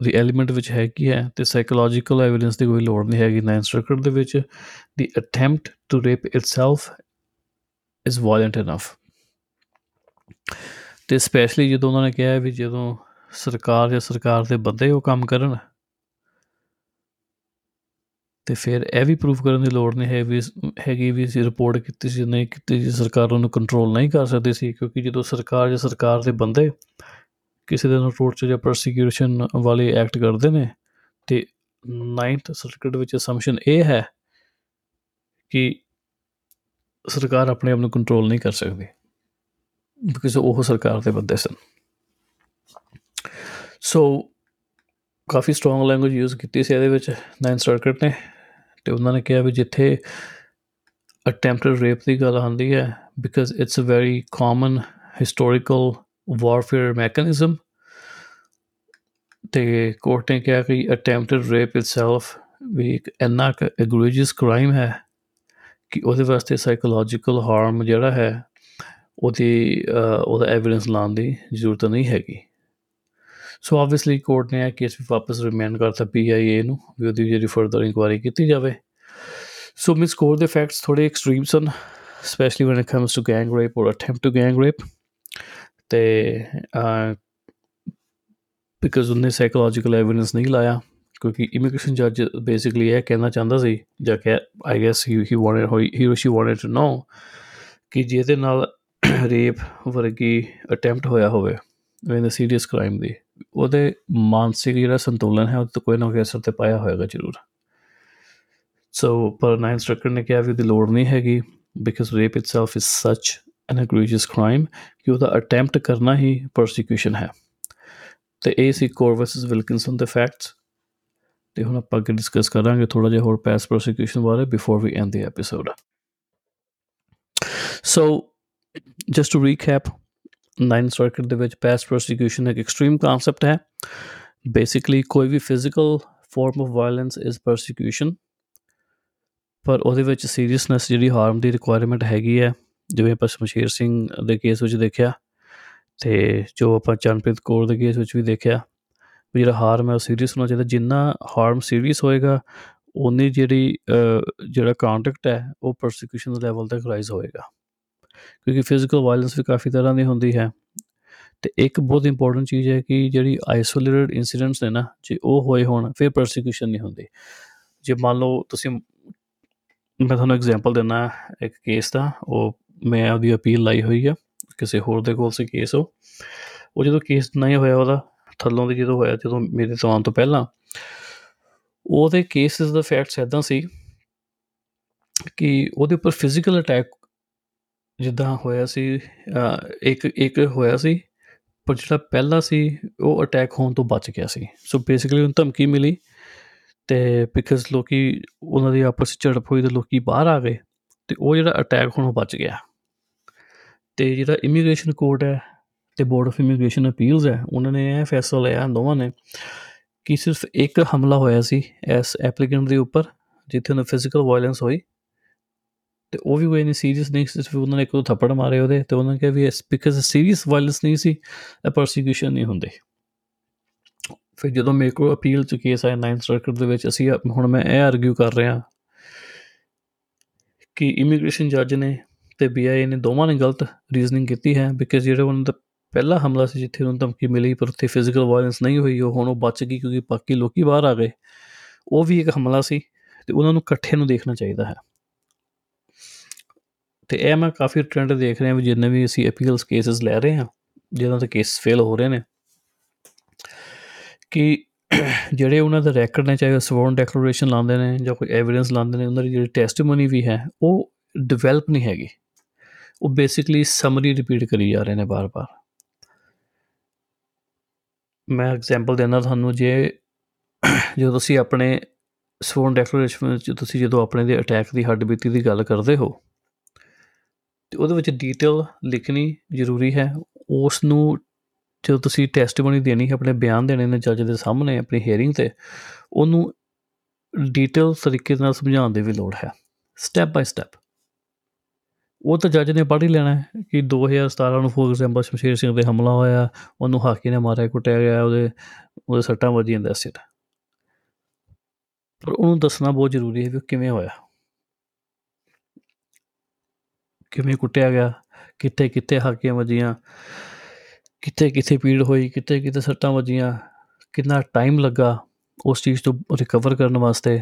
ਦੀ ਐਲੀਮੈਂਟ ਵਿੱਚ ਹੈ ਕੀ ਹੈ, ਤੇ ਸਾਈਕੋਲੋਜੀਕਲ ਐਵੀਡੈਂਸ ਦੀ ਕੋਈ ਲੋੜ ਨਹੀਂ ਹੈਗੀ ਨਾਈਨ ਸਰਕਟ ਦੇ ਵਿੱਚ the attempt to rape itself is violent enough ਤੇ ਸਪੈਸ਼ਲੀ ਜਦੋਂ ਉਹਨਾਂ ਨੇ ਕਿਹਾ ਵੀ ਜਦੋਂ ਸਰਕਾਰ ਜਾਂ ਸਰਕਾਰ ਦੇ ਬੰਦੇ ਉਹ ਕੰਮ ਕਰਨ ਤੇ ਫਿਰ ਇਹ ਵੀ ਪ੍ਰੂਫ ਕਰਨ ਦੀ ਲੋੜ ਨਹੀਂ ਹੈ ਵੀ ਹੈਗੀ ਵੀ ਸੀ ਰਿਪੋਰਟ ਕੀਤੀ ਸੀ ਨਹੀਂ ਕੀਤੀ ਸੀ ਸਰਕਾਰ ਉਹਨੂੰ ਕੰਟਰੋਲ ਨਹੀਂ ਕਰ ਸਕਦੀ ਸੀ, ਕਿਉਂਕਿ ਜਦੋਂ ਸਰਕਾਰ ਜਾਂ ਸਰਕਾਰ ਦੇ ਬੰਦੇ ਕਿਸੇ ਦੇ ਨਾਲ ਟੋਰਚਰ ਜਾਂ ਪਰਸੀਕਿਊਸ਼ਨ ਵਾਲੇ ਐਕਟ ਕਰਦੇ ਨੇ ਤੇ 9th ਸਰਕਟ ਵਿੱਚ ਅਸੰਪਸ਼ਨ ਇਹ ਹੈ ਕਿ ਸਰਕਾਰ ਆਪਣੇ ਆਪ ਨੂੰ ਕੰਟਰੋਲ ਨਹੀਂ ਕਰ ਸਕਦੀ ਬਿਕਾਜ਼ ਉਹ ਸਰਕਾਰ ਦੇ ਬੰਦੇ ਸਨ। ਸੋ ਕਾਫੀ ਸਟਰੋਂਗ ਲੈਂਗੁਏਜ ਯੂਜ਼ ਕੀਤੀ ਸੀ ਇਹਦੇ ਵਿੱਚ 9th ਸਰਕਟ ਨੇ। ਤੇ ਉਹਨਾਂ ਨੇ ਕਿਹਾ ਵੀ ਜਿੱਥੇ ਅਟੈਂਪਟਡ ਰੇਪ ਦੀ ਗੱਲ ਆਉਂਦੀ ਹੈ because it's a very common historical warfare mechanism ਤੇ ਕੋਰਟ ਨੇ ਕਿਹਾ ਕਿ ਅਟੈਂਪਟਡ ਰੇਪ ਇਟਸੈਲਫ ਵੀ ਇੱਕ ਇੰਨਾ ਕੁ ਐਗਰੀਜੀਅਸ ਕ੍ਰਾਈਮ ਹੈ ਕਿ ਉਹਦੇ ਵਾਸਤੇ ਸਾਈਕੋਲੋਜੀਕਲ ਹਾਰਮ ਜਿਹੜਾ ਹੈ, ਉਹਦੀ ਉਹਦਾ ਐਵੀਡੈਂਸ ਲਾਉਣ ਦੀ ਜ਼ਰੂਰਤ ਨਹੀਂ ਹੈਗੀ। ਸੋ ਆਬਵੀਅਸਲੀ ਕੋਰਟ ਨੇ ਇਹ ਕੇਸ ਵੀ ਵਾਪਸ ਰਿਮਾਂਡ ਕਰਤਾ ਪੀਆਈਏ ਨੂੰ ਵੀ ਉਹਦੀ ਜਿਹੜੀ ਫਰਦਰ ਇਨਕੁਆਇਰੀ ਕੀਤੀ ਜਾਵੇ। ਸੋ ਮਿਸ ਕੋਰ ਦੇ ਫੈਕਟਸ ਥੋੜੇ extreme son specially when it comes to gang rape or attempt to gang rape ਤੇ ਬਿਕਾਜ਼ ਉਹਨੇ ਸਾਈਕੋਲੋਜੀਕਲ ਐਵੀਡੈਂਸ ਨਹੀਂ ਲਾਇਆ, ਕਿਉਂਕਿ ਇਮੀਗ੍ਰੇਸ਼ਨ ਜੱਜ ਬੇਸਿਕਲੀ ਇਹ ਕਹਿਣਾ ਚਾਹੁੰਦਾ ਸੀ, ਜਾਂ ਕਿ I guess he he wanted ਹੀ ਔਰ ਸ਼ੀ ਵਾਂਟਡ ਟੂ ਨੋ ਕਿ ਜਿਹਦੇ ਨਾਲ ਰੇਪ ਵਰਗੀ ਅਟੈਂਪਟ ਹੋਇਆ ਹੋਵੇ ਇਨ ਸੀਰੀਅਸ ਕ੍ਰਾਈਮ ਦੀ। ਉਹਦੇ ਮਾਨਸਿਕ ਜਿਹੜਾ ਸੰਤੁਲਨ ਹੈ, ਉਹ ਤੇ ਕੋਈ ਨਾ ਕੋਈ ਅਸਰ ਤੇ ਪਾਇਆ ਹੋਏਗਾ ਜ਼ਰੂਰ। ਸੋ ਪਰ ਨਾਈਨ ਸਟ੍ਰਕਰ ਨੇ ਕਿਹਾ ਵੀ ਉਹਦੀ ਲੋੜ ਨਹੀਂ ਹੈਗੀ ਬਿਕਾਜ਼ ਰੇਪ ਇਟਸੈਲਫ ਇਜ਼ ਸੱਚ ਐਨ ਐਗਰੀਜੀਅਸ ਕ੍ਰਾਈਮ ਕਿ ਉਹਦਾ ਅਟੈਂਪਟ ਕਰਨਾ ਹੀ ਪਰਸੀਕਿਊਸ਼ਨ ਹੈ। ਤੇ ਇਹ ਸੀ ਕੋਰ ਵਰਸਸ ਵਿਲਕਿਨਸਨ ਦੇ ਫੈਕਟਸ ਤੇ ਹੁਣ ਆਪਾਂ ਅੱਗੇ ਡਿਸਕਸ ਕਰਾਂਗੇ ਥੋੜਾ ਜਿਹਾ ਹੋਰ ਪੈਸ ਪ੍ਰੋਸੀਕਿਊਸ਼ਨ ਬਾਰੇ before we end the episode so just to recap nine circuit ਦੇ ਵਿੱਚ ਪੈਸ ਪ੍ਰੋਸੀਕਿਊਸ਼ਨ ਇੱਕ ਐਕਸਟ੍ਰੀਮ ਕਨਸੈਪਟ ਹੈ। ਬੇਸਿਕਲੀ ਕੋਈ ਵੀ physical form of violence is prosecution ਪਰ ਉਹਦੇ ਵਿੱਚ ਸੀਰੀਅਸਨੈਸ ਜਿਹੜੀ ਹਾਰਮ ਦੀ ਰਿਕੁਆਇਰਮੈਂਟ ਹੈਗੀ ਹੈ, ਜਿਵੇਂ ਆਪਾਂ ਸ਼ਮਸ਼ੀਰ ਸਿੰਘ ਦੇ ਕੇਸ ਵਿੱਚ ਦੇਖਿਆ ਤੇ ਜੋ ਆਪਾਂ ਚੰਨਪ੍ਰੀਤ ਕੌਰ ਦੇ ਕੇਸ ਵਿੱਚ ਵੀ ਦੇਖਿਆ, ਵੀ ਜਿਹੜਾ ਹਾਰਮ ਹੈ ਉਹ ਸੀਰੀਅਸ ਹੋਣਾ ਚਾਹੀਦਾ। ਜਿੰਨਾ ਹਾਰਮ ਸੀਰੀਅਸ ਹੋਏਗਾ ਉਨੀ ਜਿਹੜੀ ਜਿਹੜਾ ਕੰਟੈਕਟ ਹੈ, ਉਹ ਪਰਸੀਕਿਊਸ਼ਨ ਦੇ ਲੈਵਲ ਤੱਕ ਰਾਈਜ਼ ਹੋਏਗਾ। ਕਿਉਂਕਿ ਫਿਜ਼ੀਕਲ ਵਾਇਲੈਂਸ ਵੀ ਕਾਫੀ ਤਰ੍ਹਾਂ ਦੀ ਹੁੰਦੀ ਹੈ। ਤੇ ਇੱਕ ਬਹੁਤ ਇੰਪੋਰਟੈਂਟ ਚੀਜ਼ ਹੈ ਕਿ ਜਿਹੜੀ ਆਈਸੋਲੇਟਡ ਇਨਸੀਡੈਂਟਸ ਨੇ ਨਾ, ਜੇ ਉਹ ਹੋਏ ਹੋਣ, ਫਿਰ ਪਰਸੀਕਿਊਸ਼ਨ ਨਹੀਂ ਹੁੰਦੀ। ਜੇ ਮੰਨ ਲਓ ਤੁਸੀਂ, ਮੈਂ ਤੁਹਾਨੂੰ ਐਗਜ਼ਾਮਪਲ ਦਿੰਦਾ ਇੱਕ ਕੇਸ ਦਾ, ਉਹ ਮੈਂ ਉਹਦੀ ਅਪੀਲ ਲਾਈ ਹੋਈ ਆ, ਕਿਸੇ ਹੋਰ ਦੇ ਕੋਲ ਸੀ ਕੇਸ ਉਹ। ਉਹ ਜਦੋਂ ਕੇਸ ਨਹੀਂ ਹੋਇਆ ਉਹਦਾ, ਥੱਲੋਂ ਦੀ ਜਦੋਂ ਹੋਇਆ, ਜਦੋਂ ਮੇਰੇ ਤੋਂ ਆਉਣ ਤੋਂ ਪਹਿਲਾਂ, ਉਹਦੇ ਕੇਸਿਸ ਦਾ ਫੈਕਟਸ ਐਦਾਂ ਸੀ ਕਿ ਉਹਦੇ ਉੱਪਰ ਫਿਜ਼ੀਕਲ ਅਟੈਕ ਜਿੱਦਾਂ ਹੋਇਆ ਸੀ ਇੱਕ ਇੱਕ ਹੋਇਆ ਸੀ, ਪਰ ਜਿਹੜਾ ਪਹਿਲਾ ਸੀ, ਉਹ ਅਟੈਕ ਹੋਣ ਤੋਂ ਬਚ ਗਿਆ ਸੀ। ਸੋ ਬੇਸਿਕਲੀ ਉਹਨੂੰ ਧਮਕੀ ਮਿਲੀ ਤੇ ਬਿਕਾਜ਼ ਲੋਕੀ ਉਹਨਾਂ ਦੀ ਆਪਸ ਵਿੱਚ ਝੜਪ ਹੋਈ ਤੇ ਲੋਕੀ ਬਾਹਰ ਆ ਗਏ ਤੇ ਉਹ ਜਿਹੜਾ ਅਟੈਕ ਹੋਣੋਂ ਬਚ ਗਿਆ। ਤੇ ਜਿਹੜਾ ਇਮੀਗ੍ਰੇਸ਼ਨ ਕੋਰਟ ਹੈ ਤੇ ਬੋਰਡ ਆਫ ਇਮੀਗ੍ਰੇਸ਼ਨ ਅਪੀਲਸ ਹੈ, ਉਹਨਾਂ ਨੇ ਇਹ ਫੈਸਲਾ ਲਿਆ, ਦੋਵਾਂ ਨੇ, ਕਿ ਸਿਰਫ ਇੱਕ ਹਮਲਾ ਹੋਇਆ ਸੀ ਇਸ ਐਪਲੀਕੈਂਟ ਦੇ ਉੱਪਰ, ਜਿੱਥੇ ਉਹਨਾਂ ਫਿਜ਼ੀਕਲ ਵਾਇਲੈਂਸ ਹੋਈ। ਤੇ ਉਹ ਵੀ ਕੋਈ ਨਹੀਂ ਸੀਰੀਅਸ ਨਹੀਂ ਸਿਰਫ ਉਹਨਾਂ ਨੇ ਇੱਕ ਦੋ ਥੱਪੜ ਮਾਰੇ ਉਹਦੇ ਤੇ ਉਹਨਾਂ ਨੇ ਕਿਹਾ ਵੀ ਬਿਕਾਜ਼ ਸੀਰੀਅਸ ਵਾਇਲੈਂਸ ਨਹੀਂ ਸੀ, ਇਹ ਪਰਸੀਕਿਊਸ਼ਨ ਨਹੀਂ ਹੁੰਦੀ। ਫਿਰ ਜਦੋਂ ਮੇਰੇ ਕੋਲ ਅਪੀਲ ਚ ਕੇਸ ਆਇਆ 9th ਸਰਕਟ ਦੇ ਵਿੱਚ, ਅਸੀਂ ਹੁਣ ਮੈਂ ਇਹ ਆਰਗੂ ਕਰ ਰਿਹਾ ਕਿ ਇਮੀਗ੍ਰੇਸ਼ਨ ਜੱਜ ਨੇ ਤੇ ਬੀਆਈ ਨੇ ਦੋਵਾਂ ਨੇ ਗਲਤ ਰੀਜ਼ਨਿੰਗ ਕੀਤੀ ਹੈ ਬਿਕਾਜ਼ ਜਿਹੜਾ ਉਹਨਾਂ ਦਾ ਪਹਿਲਾ ਹਮਲਾ ਸੀ ਜਿੱਥੇ ਉਹਨੂੰ ਧਮਕੀ ਮਿਲੀ, ਪਰ ਉੱਥੇ ਫਿਜ਼ੀਕਲ ਵਾਇਲੈਂਸ ਨਹੀਂ ਹੋਈ, ਉਹ ਹੁਣ ਉਹ ਬਚ ਗਈ ਕਿਉਂਕਿ ਬਾਕੀ ਲੋਕੀ ਬਾਹਰ ਆ ਗਏ। ਉਹ ਵੀ ਇੱਕ ਹਮਲਾ ਸੀ ਤੇ ਉਹਨਾਂ ਨੂੰ ਇਕੱਠੇ ਨੂੰ ਦੇਖਣਾ ਚਾਹੀਦਾ ਹੈ। ਤੇ ਇਹ ਮੈਂ ਕਾਫੀ ਟ੍ਰੈਂਡ ਦੇਖ ਰਿਹਾ ਵੀ ਜਿੰਨੇ ਵੀ ਅਸੀਂ ਅਪੀਲਸ ਕੇਸਸ ਲੈ ਰਹੇ ਹਾਂ, ਜਿਹਨਾਂ ਤੇ ਕੇਸ ਫੇਲ ਹੋ ਰਹੇ ਨੇ, ਕਿ ਜਿਹੜੇ ਉਹਨਾਂ ਦਾ ਰੈਕੋਰਡ ਨੇ, ਚਾਹੇ ਸਵਰਨ ਡੈਕਲੇਰੇਸ਼ਨ ਲਾਉਂਦੇ ਨੇ ਜਾਂ ਕੋਈ ਐਵੀਡੈਂਸ ਲਾਉਂਦੇ ਨੇ, ਉਹਨਾਂ ਦੀ ਜਿਹੜੀ ਟੈਸਟੀਮਨੀ ਵੀ ਹੈ, ਉਹ ਡਿਵੈਲਪ ਨਹੀਂ ਹੈਗੀ। ਉਹ ਬੇਸਿਕਲੀ ਸਮਰੀ ਰਿਪੀਟ ਕਰੀ ਜਾ ਰਹੇ ਨੇ ਬਾਰ-ਬਾਰ। ਮੈਂ ਐਗਜ਼ਾਮਪਲ ਦੇਣਾ ਤੁਹਾਨੂੰ, ਜੇ ਜਦੋਂ ਤੁਸੀਂ ਆਪਣੇ ਸਵਰਨ ਡੈਕਲੇਰੇਸ਼ਨ ਵਿੱਚ, ਤੁਸੀਂ ਜਦੋਂ ਆਪਣੇ ਦੇ ਅਟੈਕ ਦੀ ਹੱਡ ਬੀਤੀ ਦੀ ਗੱਲ ਕਰਦੇ ਹੋ ਤੇ ਉਹਦੇ ਵਿੱਚ ਡੀਟੇਲ ਲਿਖਣੀ ਜ਼ਰੂਰੀ ਹੈ। ਉਸ ਨੂੰ ਜਦੋਂ ਤੁਸੀਂ ਟੈਸਟੀਮਨੀ ਦੇਣੀ ਹੈ, ਆਪਣੇ ਬਿਆਨ ਦੇਣੇ ਨੇ ਜੱਜ ਦੇ ਸਾਹਮਣੇ, ਆਪਣੀ ਹੀਅਰਿੰਗ ਤੇ, ਉਹਨੂੰ ਡੀਟੇਲ ਤਰੀਕੇ ਨਾਲ ਸਮਝਾਉਣ ਦੀ ਵੀ ਲੋੜ ਹੈ। ਸਟੈਪ ਬਾਈ ਸਟੈਪ ਉਹ ਤਾਂ ਜੱਜ ਨੇ ਪੜ੍ਹ ਹੀ ਲੈਣਾ ਕਿ 2017 ਨੂੰ ਫੋਰ ਐਗਜ਼ਾਮਪਲ ਸ਼ਮਸ਼ੀਰ ਸਿੰਘ ਦੇ ਹਮਲਾ ਹੋਇਆ, ਉਹਨੂੰ ਹਾਕੀ ਨੇ ਮਾਰਿਆ, ਕੁੱਟਿਆ ਗਿਆ, ਉਹਦੇ ਉਹਦੇ ਸੱਟਾਂ ਵੱਜੀਆਂ ਦੱਸਿਆ ਪਰ ਉਹਨੂੰ ਦੱਸਣਾ ਬਹੁਤ ਜ਼ਰੂਰੀ ਹੈ ਕਿ ਕਿਵੇਂ ਹੋਇਆ। ਕਿਵੇਂ ਕੁੱਟਿਆ ਗਿਆ, ਕਿੱਥੇ ਕਿੱਥੇ ਹਾਕੀਆਂ ਵੱਜੀਆਂ, ਕਿੱਥੇ ਕਿੱਥੇ ਪੀੜ ਹੋਈ, ਕਿੱਥੇ ਕਿੱਥੇ ਸੱਟਾਂ ਵੱਜੀਆਂ, ਕਿੰਨਾ ਟਾਈਮ ਲੱਗਾ ਉਸ ਚੀਜ਼ ਤੋਂ ਰਿਕਵਰ ਕਰਨ ਵਾਸਤੇ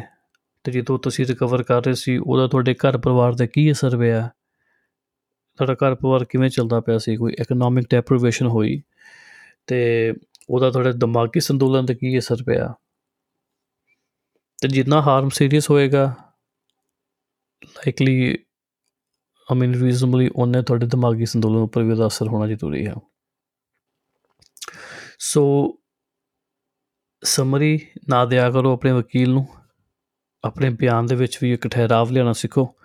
ਤੇ ਜਦੋਂ ਤੁਸੀਂ ਰਿਕਵਰ ਕਰ ਰਹੇ ਸੀ, ਉਹਦਾ ਤੁਹਾਡੇ ਘਰ ਪਰਿਵਾਰ ਤੇ ਕੀ ਅਸਰ ਪਿਆ? ਤੁਹਾਡਾ ਘਰ ਪਰਿਵਾਰ ਕਿਵੇਂ ਚੱਲਦਾ ਪਿਆ ਸੀ? ਕੋਈ ਇਕਨੋਮਿਕ ਡੈਪਰੀਵੇਸ਼ਨ ਹੋਈ ਤੇ ਉਹਦਾ ਤੁਹਾਡੇ ਦਿਮਾਗੀ ਸੰਤੁਲਨ ਤੇ ਕੀ ਅਸਰ ਪਿਆ? ਤੇ ਜਿੰਨਾ ਹਾਰਮ ਸੀਰੀਅਸ ਹੋਏਗਾ ਲਾਈਕਲੀ ਆਈ ਮੀਨ ਰੀਜ਼ਨਬਲੀ ਉਹਨੇ ਤੁਹਾਡੇ ਦਿਮਾਗੀ ਸੰਤੁਲਨ ਉੱਪਰ ਵੀ ਉਹਦਾ ਅਸਰ ਹੋਣਾ ਜ਼ਰੂਰੀ ਹੈ ਸੋ ਸਮਰੀ ਨਾ ਦਿਆ ਕਰੋ ਆਪਣੇ ਵਕੀਲ ਨੂੰ ਆਪਣੇ ਬਿਆਨ ਦੇ ਵਿੱਚ ਵੀ ਇੱਕ ਠਹਿਰਾਵ ਲਿਆਣਾ ਸਿੱਖੋ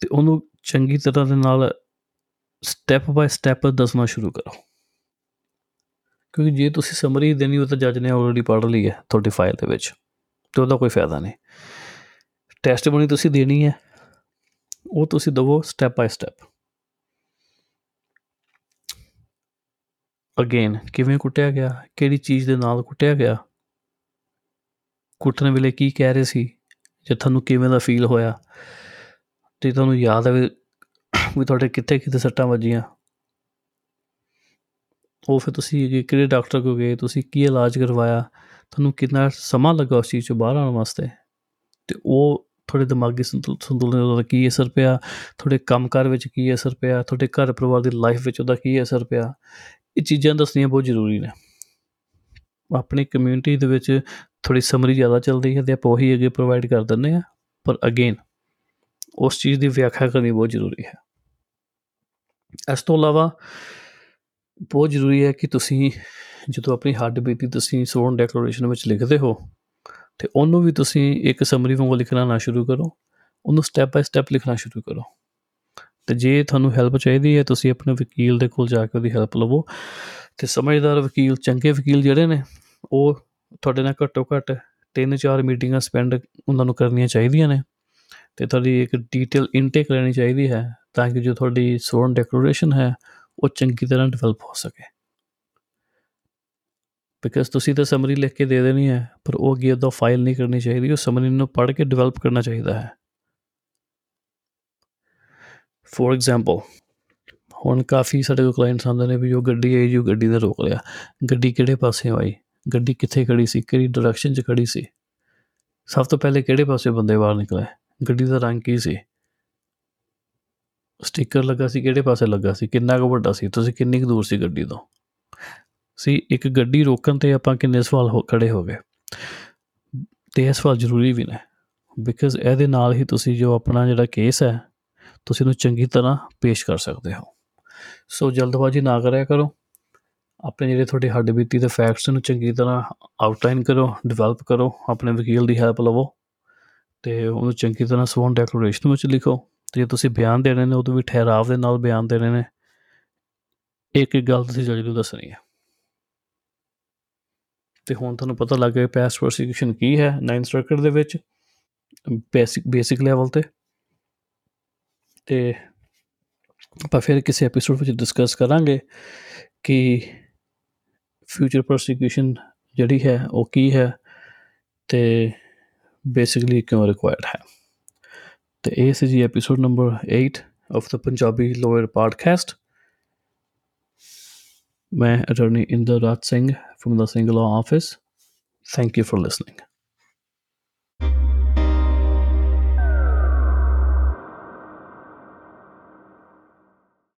ਤੇ ਉਹਨੂੰ ਚੰਗੀ ਤਰ੍ਹਾਂ ਦੇ ਨਾਲ ਸਟੈਪ ਬਾਈ ਸਟੈਪ ਦੱਸਣਾ ਸ਼ੁਰੂ ਕਰੋ ਕਿਉਂਕਿ ਜੇ ਤੁਸੀਂ ਸਮਰੀ ਦੇਣੀ ਉਹ ਤਾਂ ਜੱਜ ਨੇ ਆਲਰੇਡੀ ਪੜ੍ਹ ਲਈ ਹੈ ਤੁਹਾਡੀ ਫਾਈਲ ਦੇ ਵਿੱਚ ਤੇ ਉਹਦਾ ਕੋਈ ਫਾਇਦਾ ਨਹੀਂ ਟੈਸਟ ਬਣੀ ਤੁਸੀਂ ਦੇਣੀ ਹੈ ਉਹ ਤੁਸੀਂ ਦਵੋ ਸਟੈਪ ਬਾਈ ਸਟੈਪ ਅਗੇਨ ਕਿਵੇਂ ਕੁੱਟਿਆ ਗਿਆ? ਕਿਹੜੀ ਚੀਜ਼ ਦੇ ਨਾਲ ਕੁੱਟਿਆ ਗਿਆ? ਕੁੱਟਣ ਵੇਲੇ ਕੀ ਕਹਿ ਰਹੇ ਸੀ? ਜੇ ਤੁਹਾਨੂੰ ਕਿਵੇਂ ਦਾ ਫੀਲ ਹੋਇਆ? ਤੇ ਤੁਹਾਨੂੰ ਯਾਦ ਹੈ ਵੀ ਤੁਹਾਡੇ ਕਿੱਥੇ ਕਿੱਥੇ ਸੱਟਾਂ ਵੱਜੀਆਂ? ਉਹ ਫਿਰ ਤੁਸੀਂ ਕਿਹੜੇ ਡਾਕਟਰ ਕੋਲ ਗਏ? ਤੁਸੀਂ ਕੀ ਇਲਾਜ ਕਰਵਾਇਆ? ਤੁਹਾਨੂੰ ਕਿੰਨਾ ਸਮਾਂ ਲੱਗਾ ਉਸ ਚੀਜ਼ ਤੋਂ ਬਾਹਰ ਆਉਣ ਵਾਸਤੇ? ਤੇ ਉਹ ਤੁਹਾਡੇ ਦਿਮਾਗੀ ਸੰਤੁਲਨ ਦਾ ਕੀ ਅਸਰ ਪਿਆ? ਤੁਹਾਡੇ ਕੰਮਕਾਰ ਵਿੱਚ ਕੀ ਅਸਰ ਪਿਆ? ਤੁਹਾਡੇ ਘਰ ਪਰਿਵਾਰ ਦੀ ਲਾਈਫ ਵਿੱਚ ਉਹਦਾ ਕੀ ਅਸਰ ਪਿਆ? ਇਹ ਚੀਜ਼ਾਂ ਦੱਸਣੀਆਂ ਬਹੁਤ ਜ਼ਰੂਰੀ ਨੇ। ਆਪਣੀ ਕਮਿਊਨਿਟੀ ਦੇ ਵਿੱਚ ਥੋੜੀ ਸਮਰੀ ਜ਼ਿਆਦਾ ਚੱਲਦੀ ਹੈ ਤੇ ਆਪਾਂ ਉਹੀ ਅੱਗੇ ਪ੍ਰੋਵਾਈਡ ਕਰ ਦਿੰਦੇ ਆ ਪਰ ਅਗੇਨ ਉਸ ਚੀਜ਼ ਦੀ ਵਿਆਖਿਆ ਕਰਨੀ ਬਹੁਤ ਜ਼ਰੂਰੀ ਹੈ। ਇਸ ਤੋਂ ਇਲਾਵਾ ਬਹੁਤ ਜ਼ਰੂਰੀ ਹੈ ਕਿ ਤੁਸੀਂ ਜਦੋਂ ਆਪਣੀ ਹੱਡ ਬੀਤੀ ਤੁਸੀਂ ਸੋਨ ਡੈਕਲੇਰੇਸ਼ਨ ਵਿੱਚ ਲਿਖਦੇ ਹੋ ਤੇ ਉਹਨੂੰ ਵੀ ਤੁਸੀਂ ਇੱਕ ਸਮਰੀ ਵਾਂਗੂ ਲਿਖਣਾ ਨਾ ਸ਼ੁਰੂ ਕਰੋ, ਉਹਨੂੰ ਸਟੈਪ ਬਾਈ ਸਟੈਪ ਲਿਖਣਾ ਸ਼ੁਰੂ ਕਰੋ। ਤੇ ਜੇ ਤੁਹਾਨੂੰ ਹੈਲਪ ਚਾਹੀਦੀ ਹੈ, ਤੁਸੀਂ ਆਪਣੇ ਵਕੀਲ ਦੇ ਕੋਲ ਜਾ ਕੇ ਉਹਦੀ ਹੈਲਪ ਲਵੋ। ਤੇ ਸਮਝਦਾਰ ਵਕੀਲ, ਚੰਗੇ ਵਕੀਲ ਜਿਹੜੇ ਨੇ, ਉਹ ਤੁਹਾਡੇ ਨਾਲ ਘੱਟੋ ਘੱਟ ਤਿੰਨ ਚਾਰ ਮੀਟਿੰਗਾਂ ਸਪੈਂਡ ਉਹਨਾਂ ਨੂੰ ਕਰਨੀਆਂ ਚਾਹੀਦੀਆਂ ਨੇ। ਤੇ ਤੁਹਾਡੀ ਇੱਕ ਡੀਟੇਲ ਇਨਟੇਕ ਲੈਣੀ ਚਾਹੀਦੀ ਹੈ, ਤਾਂ ਕਿ ਜੋ ਤੁਹਾਡੀ ਸੋਨ ਡੈਕਲੇਰੇਸ਼ਨ ਹੈ, ਉਹ ਚੰਗੀ ਤਰ੍ਹਾਂ ਡਿਵੈਲਪ ਹੋ ਸਕੇ। ਬਿਕਾਜ਼ ਤੁਸੀਂ ਤਾਂ ਸਮਰੀ ਲਿਖ ਕੇ ਦੇ ਦੇਣੀ ਹੈ ਪਰ ਉਹ ਅੱਗੇ ਉਹਦਾ ਫਾਈਲ ਨਹੀਂ ਕਰਨੀ ਚਾਹੀਦੀ ਉਹ ਸਮਰੀ ਨੂੰ ਪੜ੍ਹ ਕੇ ਡਿਵੈਲਪ ਕਰਨਾ ਚਾਹੀਦਾ ਹੈ ਫੋਰ ਐਗਜ਼ਾਮਪਲ ਹੁਣ ਕਾਫੀ ਸਾਡੇ ਕੋਲ ਕਲਾਇੰਟਸ ਆਉਂਦੇ ਨੇ ਵੀ ਉਹ ਗੱਡੀ ਆਈ ਜੋ ਗੱਡੀ ਦਾ ਰੋਕ ਲਿਆ ਗੱਡੀ ਕਿਹੜੇ ਪਾਸੇ ਆਈ ਗੱਡੀ ਕਿੱਥੇ ਖੜੀ ਸੀ ਕਿਹੜੀ ਡਾਇਰੈਕਸ਼ਨ 'ਚ ਖੜੀ ਸੀ ਸਭ ਤੋਂ ਪਹਿਲੇ ਕਿਹੜੇ ਪਾਸੇ ਬੰਦੇ ਬਾਹਰ ਨਿਕਲੇ ਗੱਡੀ ਦਾ ਰੰਗ ਕੀ ਸੀ ਸਟicker ਲੱਗਾ ਸੀ ਕਿਹੜੇ ਪਾਸੇ ਲੱਗਾ ਸੀ ਕਿੰਨਾ ਕੁ ਵੱਡਾ ਸੀ ਤੁਸੀਂ ਕਿੰਨੀ ਕੁ ਦੂਰ ਸੀ ਗੱਡੀ ਤੋਂ ਸੀ, ਇੱਕ ਗੱਡੀ ਰੋਕਣ ਤੇ ਆਪਾਂ ਕਿੰਨੇ ਸਵਾਲ ਹੋ, ਖੜੇ ਹੋ ਗਏ। ਤੇ ਇਹ ਸਵਾਲ ਜ਼ਰੂਰੀ ਵੀ ਨੇ ਬਿਕਾਜ਼ ਇਹਦੇ ਨਾਲ ਹੀ ਤੁਸੀਂ ਜੋ ਆਪਣਾ ਜਿਹੜਾ ਕੇਸ ਹੈ, ਤੁਸੀਂ ਉਹਨੂੰ ਚੰਗੀ ਤਰ੍ਹਾਂ ਪੇਸ਼ ਕਰ ਸਕਦੇ ਹੋ। ਸੋ ਜਲਦਬਾਜ਼ੀ ਨਾ ਕਰਿਆ ਕਰੋ, ਆਪਣੇ ਜਿਹੜੇ ਤੁਹਾਡੇ ਹੱਡ ਬੀਤੀ ਦੇ ਫੈਕਟਸ ਨੂੰ ਚੰਗੀ ਤਰ੍ਹਾਂ ਆਊਟਲਾਈਨ ਕਰੋ ਡਿਵੈਲਪ ਕਰੋ, ਆਪਣੇ ਵਕੀਲ ਦੀ ਹੈਲਪ ਲਵੋ, ਤੇ ਉਹਨੂੰ ਚੰਗੀ ਤਰ੍ਹਾਂ ਸਵੋਨ ਡੈਕਲੇਰੇਸ਼ਨ ਵਿੱਚ ਲਿਖੋ, ਤੇ ਜੇ ਤੁਸੀਂ ਬਿਆਨ ਦੇਣੇ ਨੇ ਉਦੋਂ ਵੀ ਠਹਿਰਾਵ ਦੇ ਨਾਲ ਬਿਆਨ ਦੇਣੇ ਨੇ ਇੱਕ ਇੱਕ ਗੱਲ ਤੁਸੀਂ ਜੱਜ ਨੂੰ ਦੱਸਣੀ ਹੈ। ਤੇ ਹੁਣ ਤੁਹਾਨੂੰ ਪਤਾ ਲੱਗ ਗਿਆ ਪੈਸਟ ਪ੍ਰੋਸੀਕਿਊਸ਼ਨ ਕੀ ਹੈ 9 ਸਰਕਟ ਦੇ ਵਿੱਚ ਬੇਸਿਕ ਬੇਸਿਕ ਲੈਵਲ ਤੇ। ਤੇ ਆਪਾਂ ਫਿਰ ਕਿਸੇ ਐਪੀਸੋਡ ਵਿੱਚ ਡਿਸਕਸ ਕਰਾਂਗੇ ਕਿ ਫਿਊਚਰ ਪ੍ਰੋਸੀਕਿਊਸ਼ਨ ਜਿਹੜੀ ਹੈ, ਉਹ ਕੀ ਹੈ ਤੇ ਬੇਸਿਕਲੀ ਕਿਉਂ ਰਿਕੁਆਇਰਡ ਹੈ। ਤੇ ਇਹ ਸੀ ਜੀ episode number 8 of the Punjabi lawyer podcast My attorney, Inder Raj Singh from the single law office. Thank you for listening.